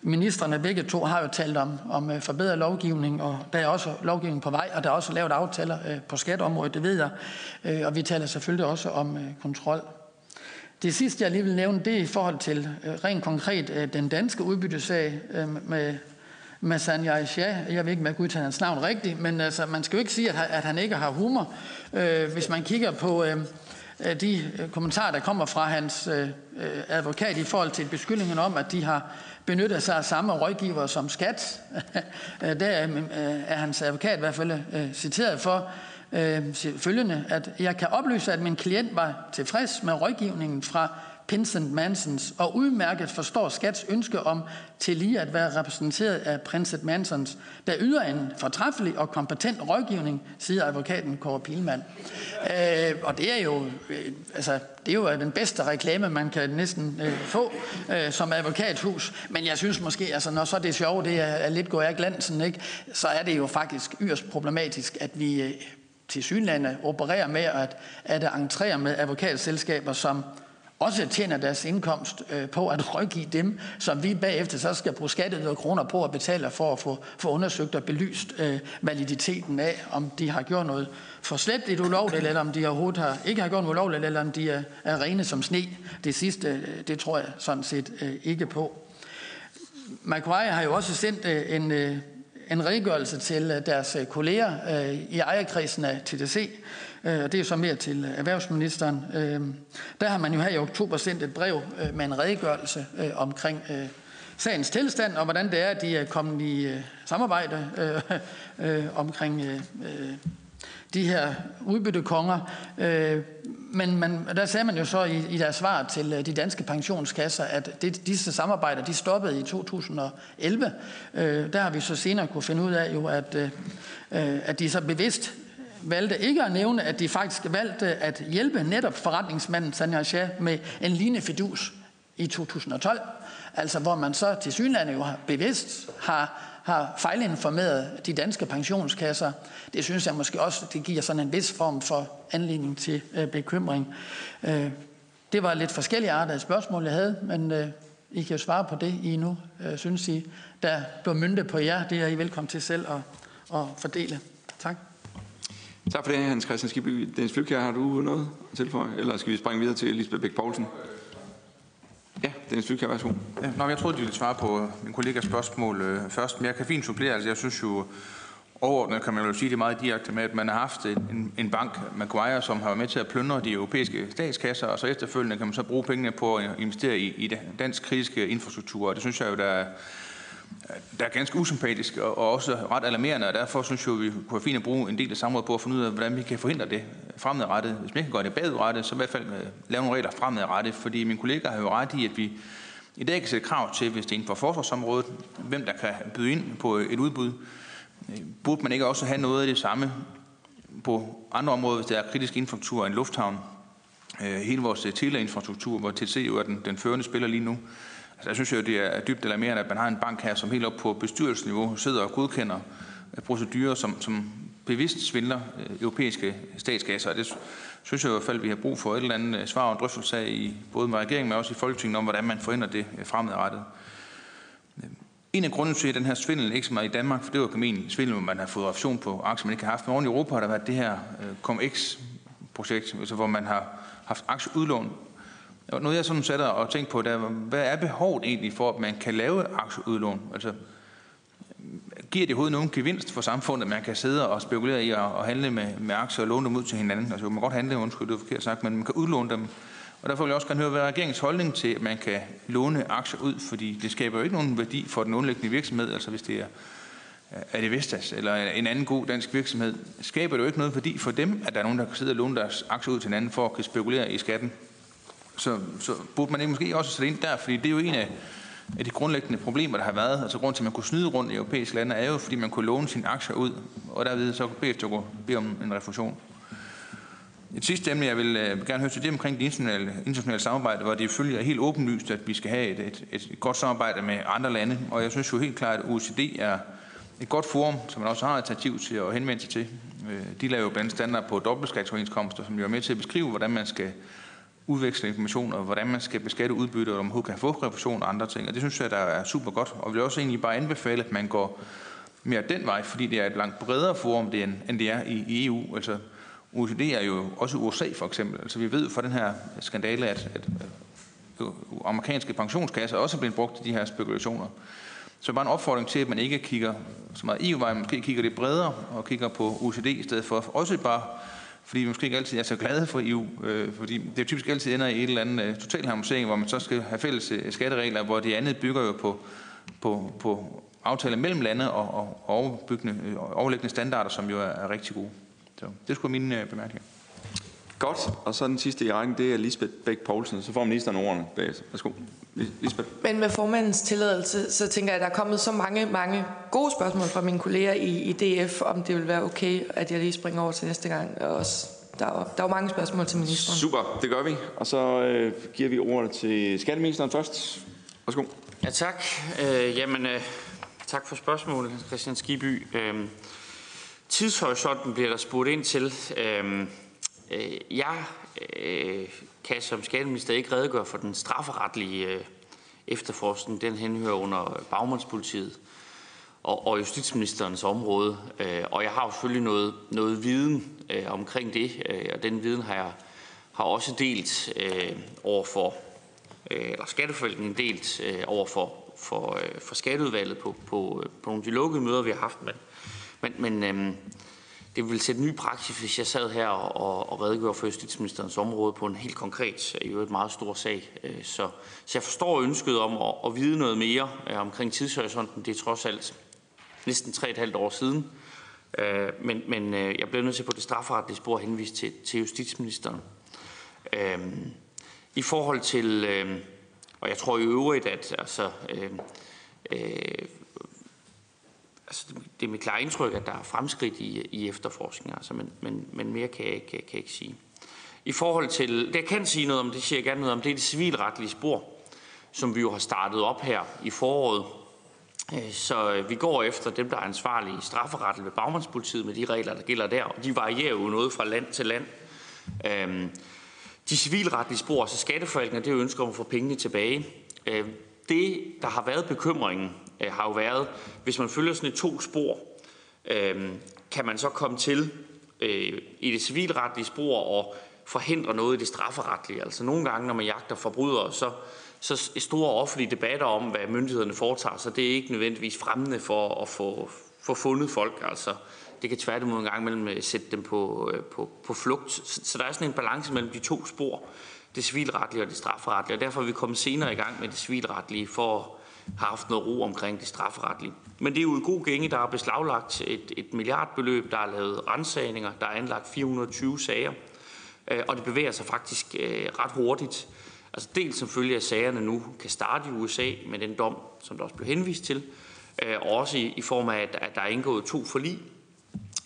Ministerne begge to har jo talt om, om forbedret lovgivning, og der er også lovgivning på vej, og der er også lavet aftaler på skatteområdet, det ved jeg. Og vi taler selvfølgelig også om kontrol. Det sidste, jeg lige vil nævne, det er i forhold til øh, rent konkret øh, den danske udbyttesag øh, med, med Sanja Jeg ved ikke, om jeg kan udtale hans navn rigtigt, men altså, man skal jo ikke sige, at, han ikke har humor. Hvis man kigger på de kommentarer, der kommer fra hans advokat i forhold til beskyldningen om, at de har benyttet sig af samme rådgiver som skat. Der er hans advokat i hvert fald citeret for, Øh, jeg kan oplyse, at min klient var tilfreds med rådgivningen fra Pinsent Mansons og udmærket forstår Skats ønske om til lige at være repræsenteret af Prinset Mansons, der yder en fortræffelig og kompetent rådgivning, siger advokaten Kåre Pilman. Øh, og det er jo øh, altså, det er jo den bedste reklame, man kan næsten øh, få øh, som advokathus. Men jeg synes måske, altså, når så det sjove, det er, er lidt går af glansen, ikke, så er det jo faktisk yderst problematisk, at vi øh, til synlande opererer med at, at entrere med advokatselskaber, som også tjener deres indkomst øh, på at rådgive dem, som vi bagefter så skal bruge skattede kroner på at betale for at få, få undersøgt og belyst øh, validiteten af, om de har gjort noget forslæbtigt ulovligt, eller om de overhovedet har, ikke har gjort noget ulovligt, eller om de er, er rene som sne. Det sidste, øh, det tror jeg sådan set øh, ikke på. Macquarie har jo også sendt øh, en, øh, en redegørelse til øh, deres øh, kolleger øh, i ejerkredsen af TDC, og det er så mere til erhvervsministeren. Der har man jo her i oktober sendt et brev med en redegørelse omkring sagens tilstand, og hvordan det er, at de er kommet i samarbejde omkring de her udbyttekonger. Men man, der sagde man jo så i, i deres svar til øh, de danske pensionskasser, at det, disse samarbejder de stoppede i 2011. Øh, der har vi så senere kunne finde ud af, jo, at, øh, øh, at de så bevidst valgte ikke at nævne, at de faktisk valgte at hjælpe netop forretningsmanden Sanja Shah med en lignende fidus i 2012. Altså hvor man så til synlande jo bevidst har har fejlinformeret de danske pensionskasser. Det synes jeg måske også, det giver sådan en vis form for anledning til øh, bekymring. Øh, det var lidt forskellige arter af spørgsmål, jeg havde, men øh, I kan jo svare på det, I nu øh, synes I, der blev myndet på jer. Det er I velkommen til selv at, at fordele. Tak. Tak for det, Hans Christian Skibby. Dennis Flygkjær, har du noget at tilføje? Eller skal vi springe videre til Lisbeth Bæk Poulsen? Ja, Dennis Flykær, værsgo. Ja, nå, jeg troede, du ville svare på øh, min kollegas spørgsmål øh, først, men jeg kan fint supplere. Altså, jeg synes jo, overordnet kan man jo sige det meget direkte med, at man har haft en, en bank, Maguire, som har været med til at plyndre de europæiske statskasser, og så efterfølgende kan man så bruge pengene på at investere i, i dansk kritiske infrastruktur, og det synes jeg jo, der er, der er ganske usympatisk og, også ret alarmerende, og derfor synes jeg, at vi kunne være fint at bruge en del af samrådet på at finde ud af, hvordan vi kan forhindre det fremadrettet. Hvis man ikke kan gøre det bagudrettet, så i hvert fald øh, lave nogle regler fremadrettet, fordi min kollega har jo ret i, at vi i dag kan sætte krav til, hvis det er inden for forsvarsområdet, hvem der kan byde ind på øh, et udbud. Øh, burde man ikke også have noget af det samme på andre områder, hvis der er kritisk infrastruktur i en lufthavn? Hele vores teleinfrastruktur, hvor TC jo er den, den førende spiller lige nu. Altså, jeg synes jo, det er dybt alarmerende, at man har en bank her, som helt op på bestyrelsesniveau sidder og godkender procedurer, som, som bevidst svindler øh, europæiske statskasser. Det synes jeg i hvert fald, vi har brug for et eller andet øh, svar og en drøftelse af, i, både med regeringen, men også i Folketinget, om hvordan man forhindrer det øh, fremadrettet. En af grundene til, at den her svindel ikke så meget i Danmark, for det var kamen svindel, hvor man har fået option på aktier, man ikke har haft. Men i Europa har der været det her ComX-projekt, altså hvor man har haft aktieudlån noget jeg sådan sætter og tænker på, der, hvad er behovet egentlig for, at man kan lave aktieudlån? Altså, giver det overhovedet nogen gevinst for samfundet, at man kan sidde og spekulere i at, at handle med, med aktier og låne dem ud til hinanden? Altså, man kan godt handle, undskyld, det er forkert sagt, men man kan udlåne dem. Og derfor vil jeg også gerne høre, hvad er regeringens holdning til, at man kan låne aktier ud, fordi det skaber jo ikke nogen værdi for den underliggende virksomhed, altså hvis det er er det Vestas eller en anden god dansk virksomhed, skaber det jo ikke noget værdi for dem, at der er nogen, der kan sidde og låne deres aktier ud til hinanden for at kunne spekulere i skatten. Så, så burde man ikke måske også sætte ind der, fordi det er jo en af, af de grundlæggende problemer, der har været. Altså grund til, at man kunne snyde rundt i europæiske lande, er jo, fordi man kunne låne sine aktier ud, og derved så kunne kunne bede om en refusion. Et sidste emne, jeg vil øh, gerne høre til det omkring det internationale, internationale samarbejde, hvor det er helt åbenlyst, at vi skal have et, et, et godt samarbejde med andre lande. Og jeg synes jo helt klart, at OECD er et godt forum, som man også har initiativ til at henvende sig til. Øh, de laver jo blandt andet standard på dobbeltskatsoverenskomster, som jo er med til at beskrive, hvordan man skal udveksle information, og hvordan man skal beskatte udbytte, og om man kan få refusion og andre ting. Og det synes jeg, der er super godt. Og vil også egentlig bare anbefale, at man går mere den vej, fordi det er et langt bredere forum, det end det er i EU. Altså, OECD er jo også USA for eksempel. Altså, vi ved fra den her skandale, at, at amerikanske pensionskasser også er blevet brugt i de her spekulationer. Så bare en opfordring til, at man ikke kigger så meget EU-vej, men måske kigger lidt bredere og kigger på OECD i stedet for. Også bare, fordi vi måske ikke altid er så glade for EU, øh, fordi det typisk altid ender i et eller andet øh, totalharmonisering, hvor man så skal have fælles øh, skatteregler, hvor det andet bygger jo på, på, på aftaler mellem lande og, og overbyggende, øh, overlæggende standarder, som jo er, er rigtig gode. Så det skulle mine øh, bemærkninger. Godt, og så den sidste i rækken, det er Lisbeth Bæk Poulsen. Så får ministeren ordene bagefter. Værsgo. Lisbeth. Men med formandens tilladelse, så tænker jeg, at der er kommet så mange, mange gode spørgsmål fra mine kolleger i, i DF, om det vil være okay, at jeg lige springer over til næste gang. Og også, der, er, der er jo mange spørgsmål til ministeren. Super, det gør vi. Og så øh, giver vi ordet til skatteministeren først. Værsgo. Ja, tak. Øh, jamen, øh, tak for spørgsmålet, Christian Skiby. Øh, tidshorisonten bliver der spurgt ind til. Øh, Øh, jeg øh, kan som skatteminister ikke redegøre for den strafferetlige øh, efterforskning. Den henhører under bagmandspolitiet og, og justitsministerens område. Øh, og jeg har jo selvfølgelig noget, noget viden øh, omkring det, og den viden har jeg har også delt øh, over for, eller skatteforvaltningen delt øh, over for, for, øh, for skatteudvalget på, på, på nogle af de lukkede møder, vi har haft. Men, men, men øh, det vil sætte ny praksis, hvis jeg sad her og, og redegjorde for justitsministerens område på en helt konkret, i øvrigt meget stor sag. Øh, så, så jeg forstår ønsket om at, at vide noget mere øh, omkring tidshorisonten. Det er trods alt næsten 3,5 år siden. Øh, men, men jeg bliver nødt til på det strafferetlige spor at henvise til, til justitsministeren. I forhold til, og jeg tror i øvrigt, at altså, altså, det er mit klare indtryk, at der er fremskridt i, i efterforskning, altså, men, men, men mere kan jeg, ikke, kan, kan jeg ikke sige. I forhold til, det jeg kan sige noget om, det siger jeg gerne noget om, det er det civilretlige spor, som vi jo har startet op her i foråret. Øh, så øh, vi går efter dem, der er ansvarlige i strafferettet ved bagmandspolitiet med de regler, der gælder der, og de varierer jo noget fra land til land. Øhm, de civilretlige spor, altså skatteforvaltninger, det er jo ønsker om at få pengene tilbage. Øh, det, der har været bekymringen Øh, har jo været, hvis man følger sådan et to spor, øh, kan man så komme til øh, i det civilretlige spor og forhindre noget i det strafferetlige. Altså nogle gange, når man jagter forbrydere, så, så store offentlige debatter om, hvad myndighederne foretager sig, det er ikke nødvendigvis fremmende for at få, få fundet folk. Altså, det kan tværtimod en gang imellem øh, sætte dem på, øh, på, på flugt. Så, så der er sådan en balance mellem de to spor, det civilretlige og det strafferetlige. Og derfor er vi kommet senere i gang med det civilretlige for har haft noget ro omkring det strafferetlige. Men det er jo i god gænge, der er beslaglagt et, et milliardbeløb, der er lavet rensagninger, der er anlagt 420 sager, øh, og det bevæger sig faktisk øh, ret hurtigt. Altså dels som følge af, at sagerne nu kan starte i USA med den dom, som der også blev henvist til, øh, og også i, i form af, at, at der er indgået to forlig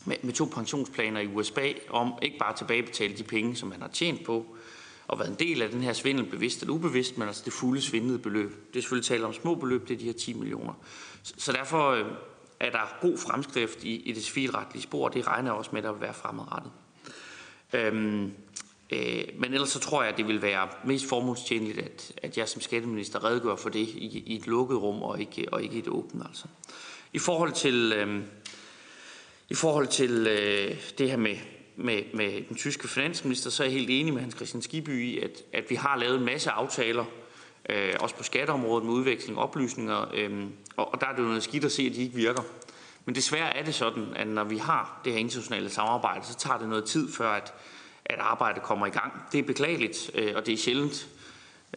med, med to pensionsplaner i USA om ikke bare at tilbagebetale de penge, som man har tjent på, og været en del af den her svindel, bevidst eller ubevidst, men altså det fulde svindlede beløb. Det er selvfølgelig tale om små beløb, det er de her 10 millioner. Så derfor øh, er der god fremskrift i, i det civilretlige spor, og det regner jeg også med, at der vil være fremadrettet. Øhm, øh, men ellers så tror jeg, at det vil være mest formålstjenligt, at, at jeg som skatteminister redegør for det i, i et lukket rum og ikke, og ikke i et åbent. Altså. I forhold til, øhm, i forhold til øh, det her med med, med den tyske finansminister, så er jeg helt enig med Hans Christian Skibby i, at, at vi har lavet en masse aftaler, øh, også på skatteområdet med udveksling oplysninger, øh, og, og der er det jo noget skidt at se, at de ikke virker. Men desværre er det sådan, at når vi har det her internationale samarbejde, så tager det noget tid, før at, at arbejdet kommer i gang. Det er beklageligt, øh, og det er sjældent.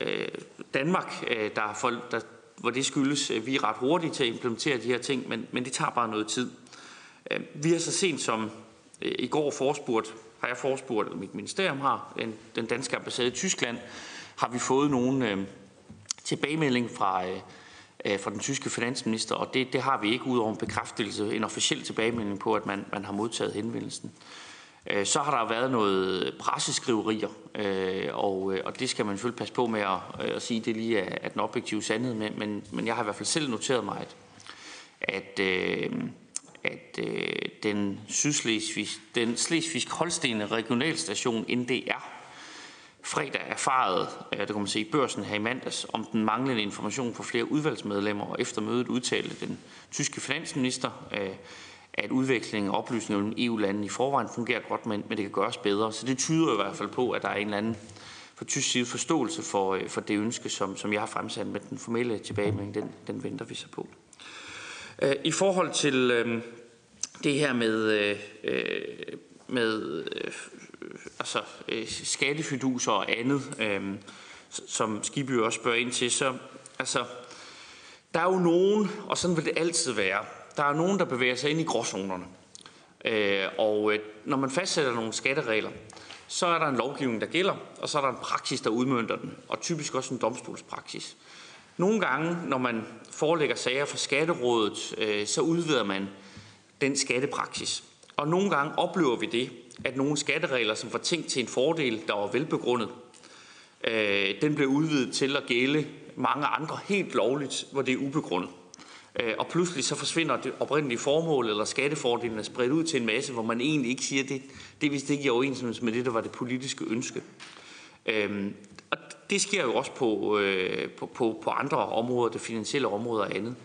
Øh, Danmark, øh, der er folk, der, hvor det skyldes, at vi er ret hurtige til at implementere de her ting, men, men det tager bare noget tid. Øh, vi har så sent som Øh, i går forespurgt, har jeg forespurgt, eller mit ministerium har, den, den danske ambassade i Tyskland, har vi fået nogle øh, tilbagemelding fra, øh, øh, fra den tyske finansminister, og det, det har vi ikke udover en bekræftelse, en officiel tilbagemelding på, at man, man har modtaget henvendelsen. Øh, så har der været noget presseskriverier, øh, og, øh, og det skal man selvfølgelig passe på med at, at sige, det lige er, er den objektive sandhed, men, men, men jeg har i hvert fald selv noteret mig, at, at, at øh, den sydslesvig, den slesvigsk holstene regionalstation NDR fredag erfaret, det kan man se i børsen her i mandags, om den manglende information på flere udvalgsmedlemmer, og efter mødet udtalte den tyske finansminister, øh, at udvekslingen af oplysninger mellem EU-landene i forvejen fungerer godt, men, men det kan gøres bedre. Så det tyder i hvert fald på, at der er en eller anden for tysk side forståelse for, øh, for det ønske, som, som jeg har fremsat med den formelle tilbagemelding, den, den venter vi så på. Øh, I forhold til øh, det her med, øh, med øh, altså, øh, skattefiduser og andet, øh, som Skibby også spørger ind til, så altså, der er jo nogen, og sådan vil det altid være, der er nogen, der bevæger sig ind i gråzonerne. Øh, og øh, når man fastsætter nogle skatteregler, så er der en lovgivning, der gælder, og så er der en praksis, der udmønter den, og typisk også en domstolspraksis. Nogle gange, når man forelægger sager for skatterådet, øh, så udvider man den skattepraksis. Og nogle gange oplever vi det, at nogle skatteregler, som var tænkt til en fordel, der var velbegrundet, øh, den blev udvidet til at gælde mange andre helt lovligt, hvor det er ubegrundet. Øh, og pludselig så forsvinder det oprindelige formål, eller skattefordelen er spredt ud til en masse, hvor man egentlig ikke siger, det, det er vist ikke i overensstemmelse med det, der var det politiske ønske. Øhm, det sker jo også på, øh, på, på, på andre områder, det finansielle område og andet.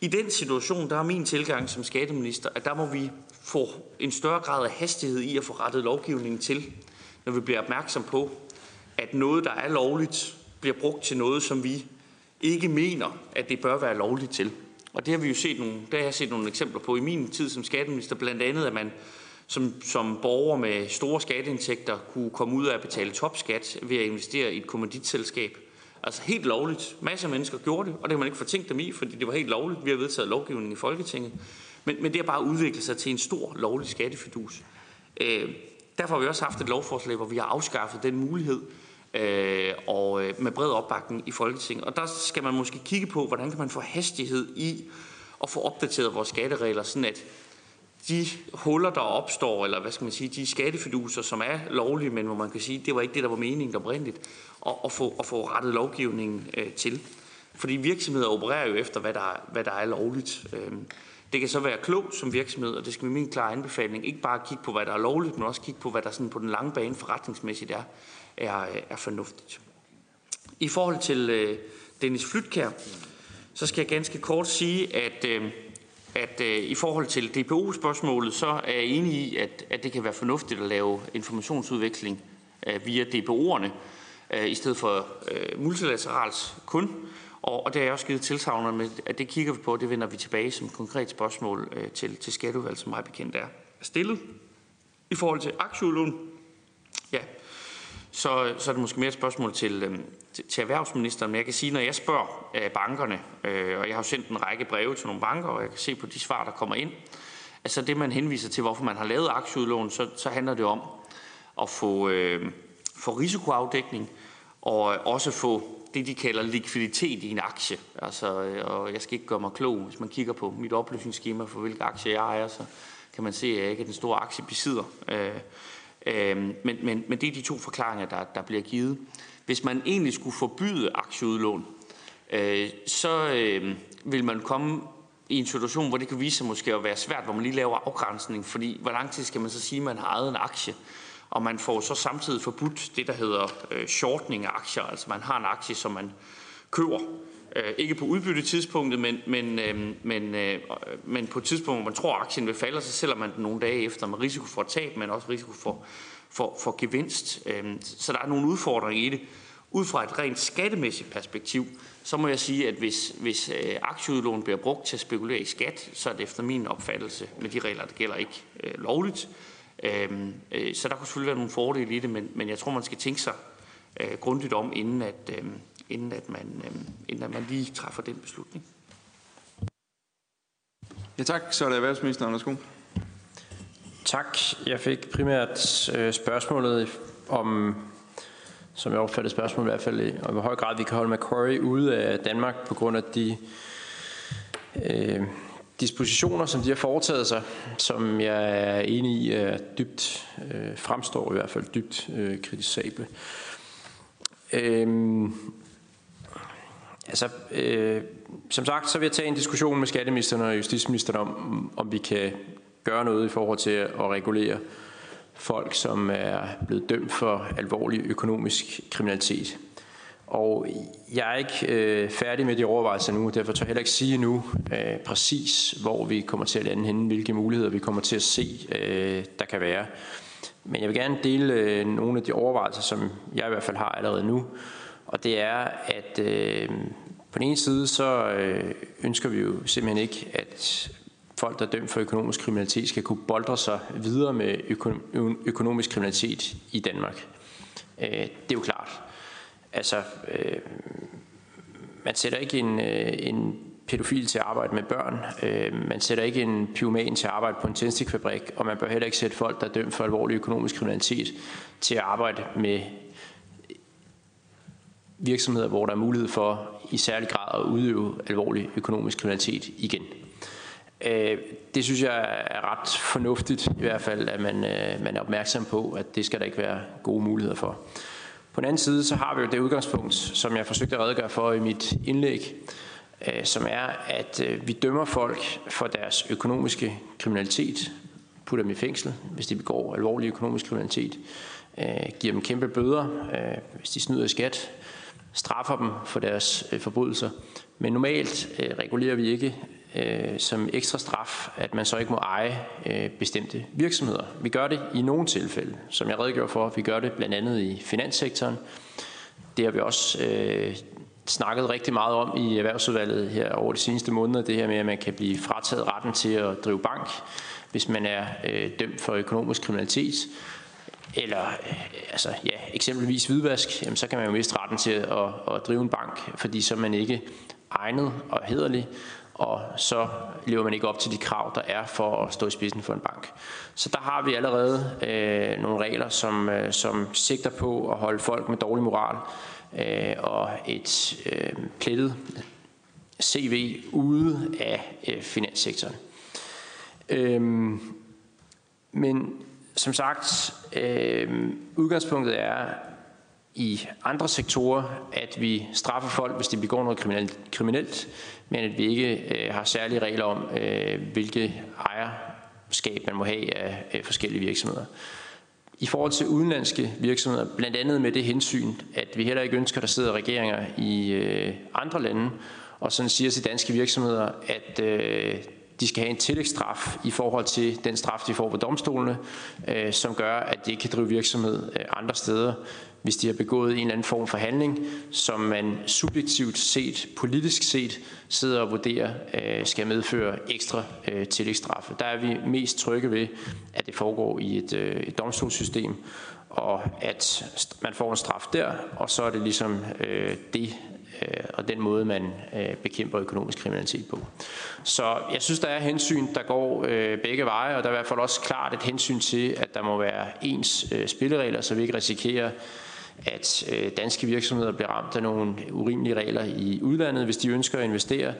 I den situation, der er min tilgang som skatteminister, at der må vi få en større grad af hastighed i at få rettet lovgivningen til, når vi bliver opmærksom på, at noget, der er lovligt, bliver brugt til noget, som vi ikke mener, at det bør være lovligt til. Og det har vi jo set nogle, der har jeg set nogle eksempler på i min tid som skatteminister, blandt andet at man som, som borger med store skatteindtægter kunne komme ud af at betale topskat ved at investere i et kommanditselskab. Altså helt lovligt. Masser af mennesker gjorde det, og det kan man ikke fortænke dem i, fordi det var helt lovligt. Vi har vedtaget lovgivning i Folketinget. Men, men det har bare udviklet sig til en stor lovlig skattefidus. Øh, derfor har vi også haft et lovforslag, hvor vi har afskaffet den mulighed, øh, og øh, med bred opbakning i Folketinget. Og der skal man måske kigge på, hvordan kan man få hastighed i at få opdateret vores skatteregler, sådan at de huller, der opstår, eller hvad skal man sige, de skattefiduser, som er lovlige, men hvor man kan sige, det var ikke det, der var meningen oprindeligt, og, og, få, og få rettet lovgivningen øh, til. Fordi virksomheder opererer jo efter, hvad der, hvad der er lovligt. Øh, det kan så være klogt som virksomhed, og det skal være min klare anbefaling, ikke bare kigge på, hvad der er lovligt, men også kigge på, hvad der sådan på den lange bane forretningsmæssigt er er, er fornuftigt. I forhold til øh, Dennis Flytkær, så skal jeg ganske kort sige, at, øh, at øh, i forhold til DPO-spørgsmålet, så er jeg enig i, at, at det kan være fornuftigt at lave informationsudveksling øh, via DPO'erne, øh, i stedet for øh, multilateralt kun. Og, og det har jeg også givet tilsavner med, at det kigger vi på, det vender vi tilbage som konkret spørgsmål øh, til, til skatteudvalget, som meget bekendt er stillet. I forhold til aktieudlån, ja, så, så er det måske mere et spørgsmål til, øhm, til, til erhvervsministeren. Men jeg kan sige, når jeg spørger øh, bankerne, øh, og jeg har jo sendt en række breve til nogle banker, og jeg kan se på de svar, der kommer ind, altså det, man henviser til, hvorfor man har lavet aktieudlån, så, så handler det om at få, øh, få risikoafdækning, og øh, også få det, de kalder likviditet i en aktie. Altså, øh, og jeg skal ikke gøre mig klog, hvis man kigger på mit oplysningsskema for, hvilke aktier jeg ejer, så kan man se, at jeg ikke er den store aktiebesidder. Øh, Øhm, men, men, men det er de to forklaringer, der, der bliver givet. Hvis man egentlig skulle forbyde aktieudlån, øh, så øhm, vil man komme i en situation, hvor det kan vise sig måske at være svært, hvor man lige laver afgrænsning, fordi hvor lang tid skal man så sige, at man har ejet en aktie? Og man får så samtidig forbudt det, der hedder øh, shortning af aktier, altså man har en aktie, som man køber Øh, ikke på udbyttetidspunktet, men, men, øh, men, øh, men på et tidspunkt, hvor man tror, at aktien vil falde, så sælger man den nogle dage efter med risiko for tab, men også risiko for, for, for gevinst. Så der er nogle udfordringer i det. Ud fra et rent skattemæssigt perspektiv, så må jeg sige, at hvis, hvis aktieudlån bliver brugt til at spekulere i skat, så er det efter min opfattelse med de regler, der gælder ikke lovligt. Så der kunne selvfølgelig være nogle fordele i det, men, men jeg tror, man skal tænke sig grundigt om, inden at, inden at, man, øh, inden at man lige træffer den beslutning. Ja, tak. Så er det erhvervsministeren. Værsgo. Tak. Jeg fik primært øh, spørgsmålet om, som jeg opfattede spørgsmålet i hvert fald, om hvor høj grad vi kan holde Macquarie ude af Danmark på grund af de øh, dispositioner, som de har foretaget sig, som jeg er enig i er dybt, øh, fremstår i hvert fald dybt øh, kritisable. Øh, Altså, øh, som sagt, så vil jeg tage en diskussion med skatteministeren og justitsministeren om, om vi kan gøre noget i forhold til at regulere folk, som er blevet dømt for alvorlig økonomisk kriminalitet. Og jeg er ikke øh, færdig med de overvejelser nu, derfor tør jeg heller ikke sige nu øh, præcis, hvor vi kommer til at lande henne, hvilke muligheder vi kommer til at se, øh, der kan være. Men jeg vil gerne dele øh, nogle af de overvejelser, som jeg i hvert fald har allerede nu, og det er, at øh, på den ene side, så øh, ønsker vi jo simpelthen ikke, at folk, der er dømt for økonomisk kriminalitet, skal kunne boldre sig videre med øko- økonomisk kriminalitet i Danmark. Øh, det er jo klart. Altså, øh, man sætter ikke en, øh, en pædofil til at arbejde med børn. Øh, man sætter ikke en pyroman til at arbejde på en tændstikfabrik, og man bør heller ikke sætte folk, der er dømt for alvorlig økonomisk kriminalitet, til at arbejde med virksomheder, hvor der er mulighed for i særlig grad at udøve alvorlig økonomisk kriminalitet igen. Øh, det synes jeg er ret fornuftigt i hvert fald, at man, øh, man er opmærksom på, at det skal der ikke være gode muligheder for. På den anden side, så har vi jo det udgangspunkt, som jeg forsøgte at redegøre for i mit indlæg, øh, som er, at vi dømmer folk for deres økonomiske kriminalitet, putter dem i fængsel, hvis de begår alvorlig økonomisk kriminalitet, giver dem kæmpe bøder, hvis de snyder i skat, straffer dem for deres øh, forbrydelser. Men normalt øh, regulerer vi ikke øh, som ekstra straf, at man så ikke må eje øh, bestemte virksomheder. Vi gør det i nogle tilfælde, som jeg redegjorde for. Vi gør det blandt andet i finanssektoren. Det har vi også øh, snakket rigtig meget om i erhvervsudvalget her over de seneste måneder. Det her med, at man kan blive frataget retten til at drive bank, hvis man er øh, dømt for økonomisk kriminalitet eller øh, altså, ja, eksempelvis hvidvask, jamen, så kan man jo miste retten til at, at drive en bank, fordi så er man ikke egnet og hederlig, og så lever man ikke op til de krav, der er for at stå i spidsen for en bank. Så der har vi allerede øh, nogle regler, som, øh, som sigter på at holde folk med dårlig moral øh, og et øh, plettet CV ude af øh, finanssektoren. Øhm, men som sagt, øh, udgangspunktet er i andre sektorer, at vi straffer folk, hvis de begår noget kriminelt, kriminelt men at vi ikke øh, har særlige regler om, øh, hvilke ejerskab man må have af øh, forskellige virksomheder. I forhold til udenlandske virksomheder, blandt andet med det hensyn, at vi heller ikke ønsker, at der sidder regeringer i øh, andre lande, og sådan siger til danske virksomheder, at øh, de skal have en tillægsstraf i forhold til den straf, de får på domstolene, øh, som gør, at de ikke kan drive virksomhed øh, andre steder, hvis de har begået en eller anden form for handling, som man subjektivt set, politisk set, sidder og vurderer, øh, skal medføre ekstra øh, tillægsstraffe. Der er vi mest trygge ved, at det foregår i et, øh, et domstolssystem, og at man får en straf der, og så er det ligesom øh, det, Øh, og den måde, man øh, bekæmper økonomisk kriminalitet på. Så jeg synes, der er hensyn, der går øh, begge veje, og der er i hvert fald også klart et hensyn til, at der må være ens øh, spilleregler, så vi ikke risikerer, at øh, danske virksomheder bliver ramt af nogle urimelige regler i udlandet, hvis de ønsker at investere.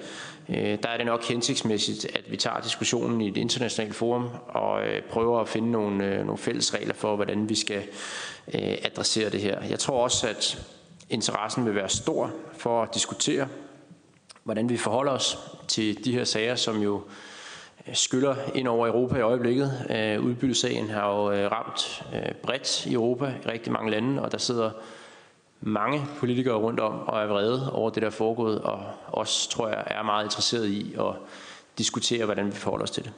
Øh, der er det nok hensigtsmæssigt, at vi tager diskussionen i et internationalt forum og øh, prøver at finde nogle, øh, nogle fælles regler for, hvordan vi skal øh, adressere det her. Jeg tror også, at interessen vil være stor for at diskutere, hvordan vi forholder os til de her sager, som jo øh, skyller ind over Europa i øjeblikket. Øh, udbyttesagen har jo øh, ramt bredt i Europa, i rigtig mange lande, og der sidder mange politikere rundt om og er vrede over det, der er foregået, og også, tror jeg, er meget interesseret i at diskutere, hvordan vi forholder os til det.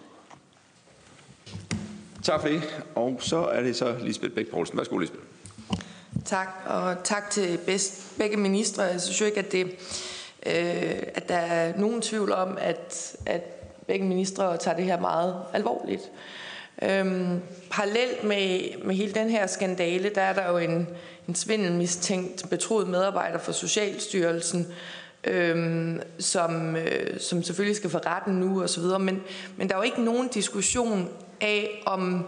Tak for det. Og så er det så Lisbeth Bæk Poulsen. Værsgo, Lisbeth. Tak, og tak til bedst, begge ministre. Jeg synes jo ikke, at, det, øh, at der er nogen tvivl om, at, at begge ministre tager det her meget alvorligt. Øhm, parallelt med, med hele den her skandale, der er der jo en, en svindelmistænkt betroet medarbejder for Socialstyrelsen, øhm, som, øh, som selvfølgelig skal få retten nu og så videre. Men, men der er jo ikke nogen diskussion af, om,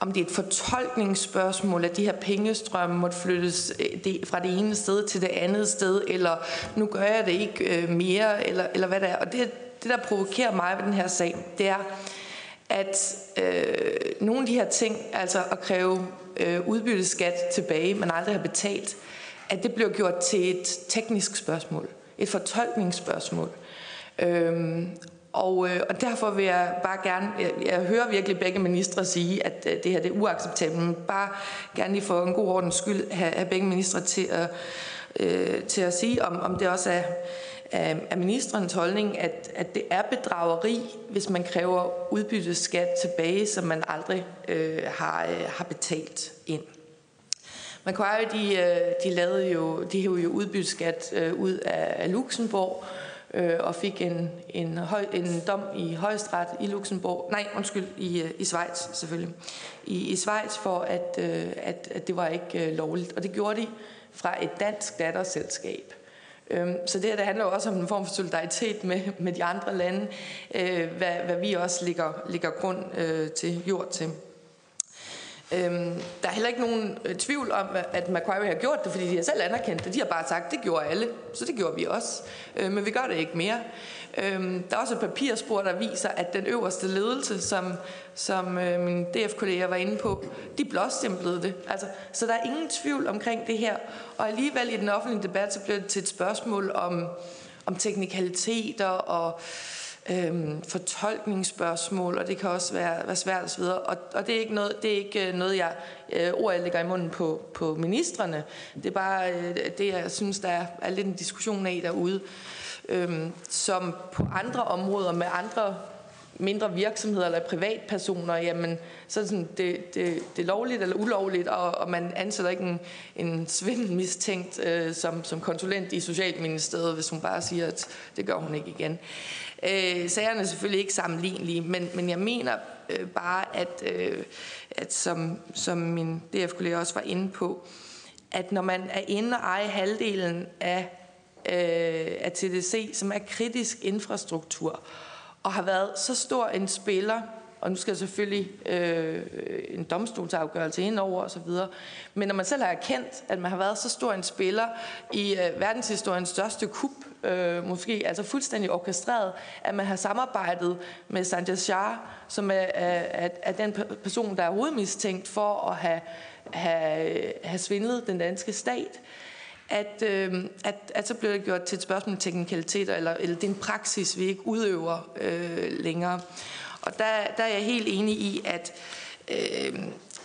om det er et fortolkningsspørgsmål, at de her pengestrømme måtte flyttes øh, fra det ene sted til det andet sted, eller nu gør jeg det ikke øh, mere, eller, eller hvad det er. Og det, det, der provokerer mig ved den her sag, det er, at øh, nogle af de her ting, altså at kræve øh, udbytteskat tilbage, man aldrig har betalt, at det bliver gjort til et teknisk spørgsmål, et fortolkningsspørgsmål. Øhm, og, øh, og derfor vil jeg bare gerne, jeg, jeg hører virkelig begge ministre sige, at øh, det her det er uacceptabelt, men bare gerne lige for en god ordens skyld have, have begge ministre til at, øh, til at sige, om, om det også er, er, er ministerens holdning, at, at det er bedrageri, hvis man kræver udbytteskat tilbage, som man aldrig øh, har, øh, har betalt ind. Macquarie, de, øh, de lavede jo, de hævde jo udbytteskat øh, ud af, af Luxembourg, øh, og fik en, en, høj, en dom i højesteret i Luxembourg, nej, undskyld, i, øh, i Schweiz selvfølgelig, i, i Schweiz for, at, øh, at, at det var ikke øh, lovligt. Og det gjorde de fra et dansk datterselskab. Øhm, så det her det handler jo også om en form for solidaritet med, med de andre lande, øh, hvad, hvad vi også ligger, ligger grund øh, til, jord til. Øhm, der er heller ikke nogen øh, tvivl om, at Macquarie har gjort det, fordi de har selv anerkendt det. De har bare sagt, det gjorde alle, så det gjorde vi også. Øh, men vi gør det ikke mere. Øhm, der er også et papirspor, der viser, at den øverste ledelse, som, som øh, min DF-kolleger var inde på, de blåstemplede det. Altså, så der er ingen tvivl omkring det her. Og alligevel i den offentlige debat, så bliver det til et spørgsmål om, om teknikaliteter og øhm, fortolkningsspørgsmål, og det kan også være, være svært osv. Og, og det er ikke noget, det er ikke øh, noget jeg øh, ord, jeg lægger i munden på, på ministerne. Det er bare øh, det, jeg synes, der er, er lidt en diskussion af derude, øhm, som på andre områder med andre mindre virksomheder eller privatpersoner, jamen, så er det, sådan, det, det, det er lovligt eller ulovligt, og, og man ansætter ikke en, en svindelmistænkt øh, som, som konsulent i Socialministeriet, hvis hun bare siger, at det gør hun ikke igen. Øh, sagerne er selvfølgelig ikke sammenlignelige, men, men jeg mener øh, bare, at, øh, at som, som min DF-kollega også var inde på, at når man er inde og ejer halvdelen af, øh, af TDC, som er kritisk infrastruktur, og har været så stor en spiller, og nu skal jeg selvfølgelig øh, en domstolsafgørelse ind over osv., men når man selv har erkendt, at man har været så stor en spiller i øh, verdenshistoriens største kup, øh, måske altså fuldstændig orkestreret, at man har samarbejdet med Sanjay Shah, som er, er, er den person, der er hovedmistænkt for at have, have, have svindlet den danske stat, at, øh, at, at så bliver det gjort til et spørgsmål om teknikaliteter, eller, eller det er en praksis, vi ikke udøver øh, længere. Og der, der er jeg helt enig i, at, øh,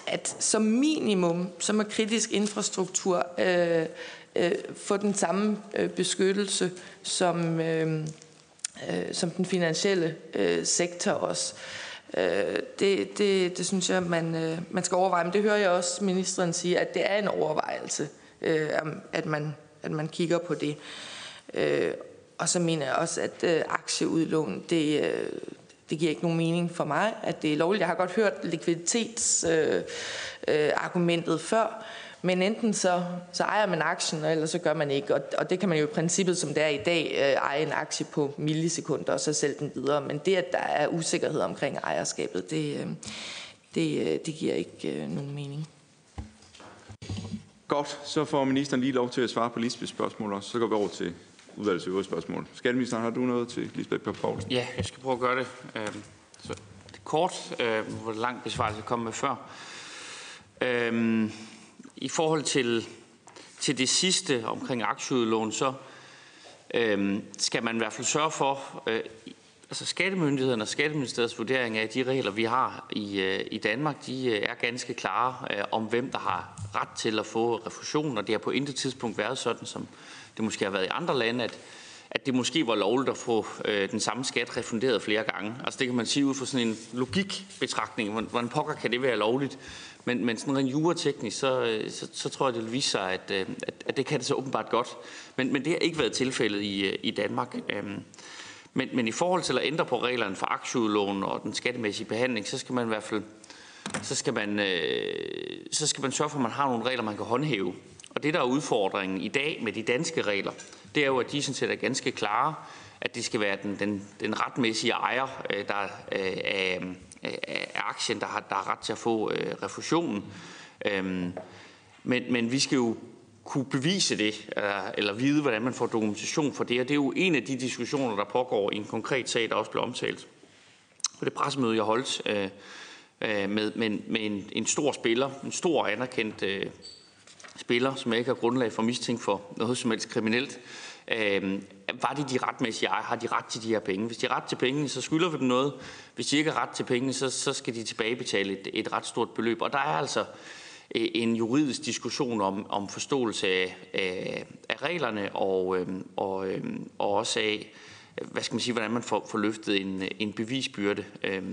at som minimum, som er kritisk infrastruktur, øh, øh, få den samme øh, beskyttelse som, øh, øh, som den finansielle øh, sektor også. Øh, det, det, det synes jeg, man, øh, man skal overveje. Men det hører jeg også ministeren sige, at det er en overvejelse, øh, at, man, at man kigger på det. Øh, og så mener jeg også, at øh, aktieudlån, det, øh, det giver ikke nogen mening for mig, at det er lovligt. Jeg har godt hørt likviditetsargumentet øh, øh, før, men enten så, så ejer man aktien, eller så gør man ikke. Og, og det kan man jo i princippet, som det er i dag, øh, eje en aktie på millisekunder, og så sælge den videre. Men det, at der er usikkerhed omkring ejerskabet, det, øh, det, øh, det giver ikke øh, nogen mening. Godt, så får ministeren lige lov til at svare på Lisbeths spørgsmål også. Så går vi over til udvalgets øvrige spørgsmål. Skatteministeren, har du noget til Lisbeth Pep Poulsen? Ja, jeg skal prøve at gøre det. Øhm, så det kort, øh, hvor lang besvarelse jeg kom med før. Øhm, i forhold til, til det sidste omkring aktieudlån, så øhm, skal man i hvert fald sørge for, øh, altså skattemyndighederne og skatteministeriets vurdering af de regler, vi har i, øh, i Danmark, de øh, er ganske klare øh, om, hvem der har ret til at få refusion, og det har på intet tidspunkt været sådan, som det måske har været i andre lande, at, at det måske var lovligt at få øh, den samme skat refunderet flere gange. Altså det kan man sige ud fra sådan en logikbetragtning. Hvordan pokker kan det være lovligt? Men, men sådan rent jurateknisk, så, øh, så, så tror jeg, det vil vise sig, at, øh, at, at det kan det så åbenbart godt. Men, men det har ikke været tilfældet i, øh, i Danmark. Øhm, men, men i forhold til at ændre på reglerne for aktieudlån og den skattemæssige behandling, så skal man i hvert fald så skal man, øh, så skal man sørge for, at man har nogle regler, man kan håndhæve. Og det, der er udfordringen i dag med de danske regler, det er jo, at de sådan set er ganske klare, at det skal være den, den, den retmæssige ejer øh, der, øh, af, af aktien, der har, der har ret til at få øh, refusionen. Øhm, men, men vi skal jo kunne bevise det, eller vide, hvordan man får dokumentation for det. Og det er jo en af de diskussioner, der pågår i en konkret sag, der også blev omtalt på det pressemøde, jeg holdt øh, øh, med, med, med en, en stor spiller, en stor anerkendt øh, spiller, som jeg ikke har grundlag for mistænkt for noget som helst kriminelt. Øh, var det de retmæssige ejere? Har de ret til de her penge? Hvis de har ret til pengene, så skylder vi dem noget. Hvis de ikke har ret til pengene, så, så skal de tilbagebetale et, et ret stort beløb. Og der er altså Øh, en juridisk diskussion om, om forståelse af, af, af reglerne og, øh, og, øh, og også af, hvad skal man sige, hvordan man får, får løftet en, en bevisbyrde. Øh,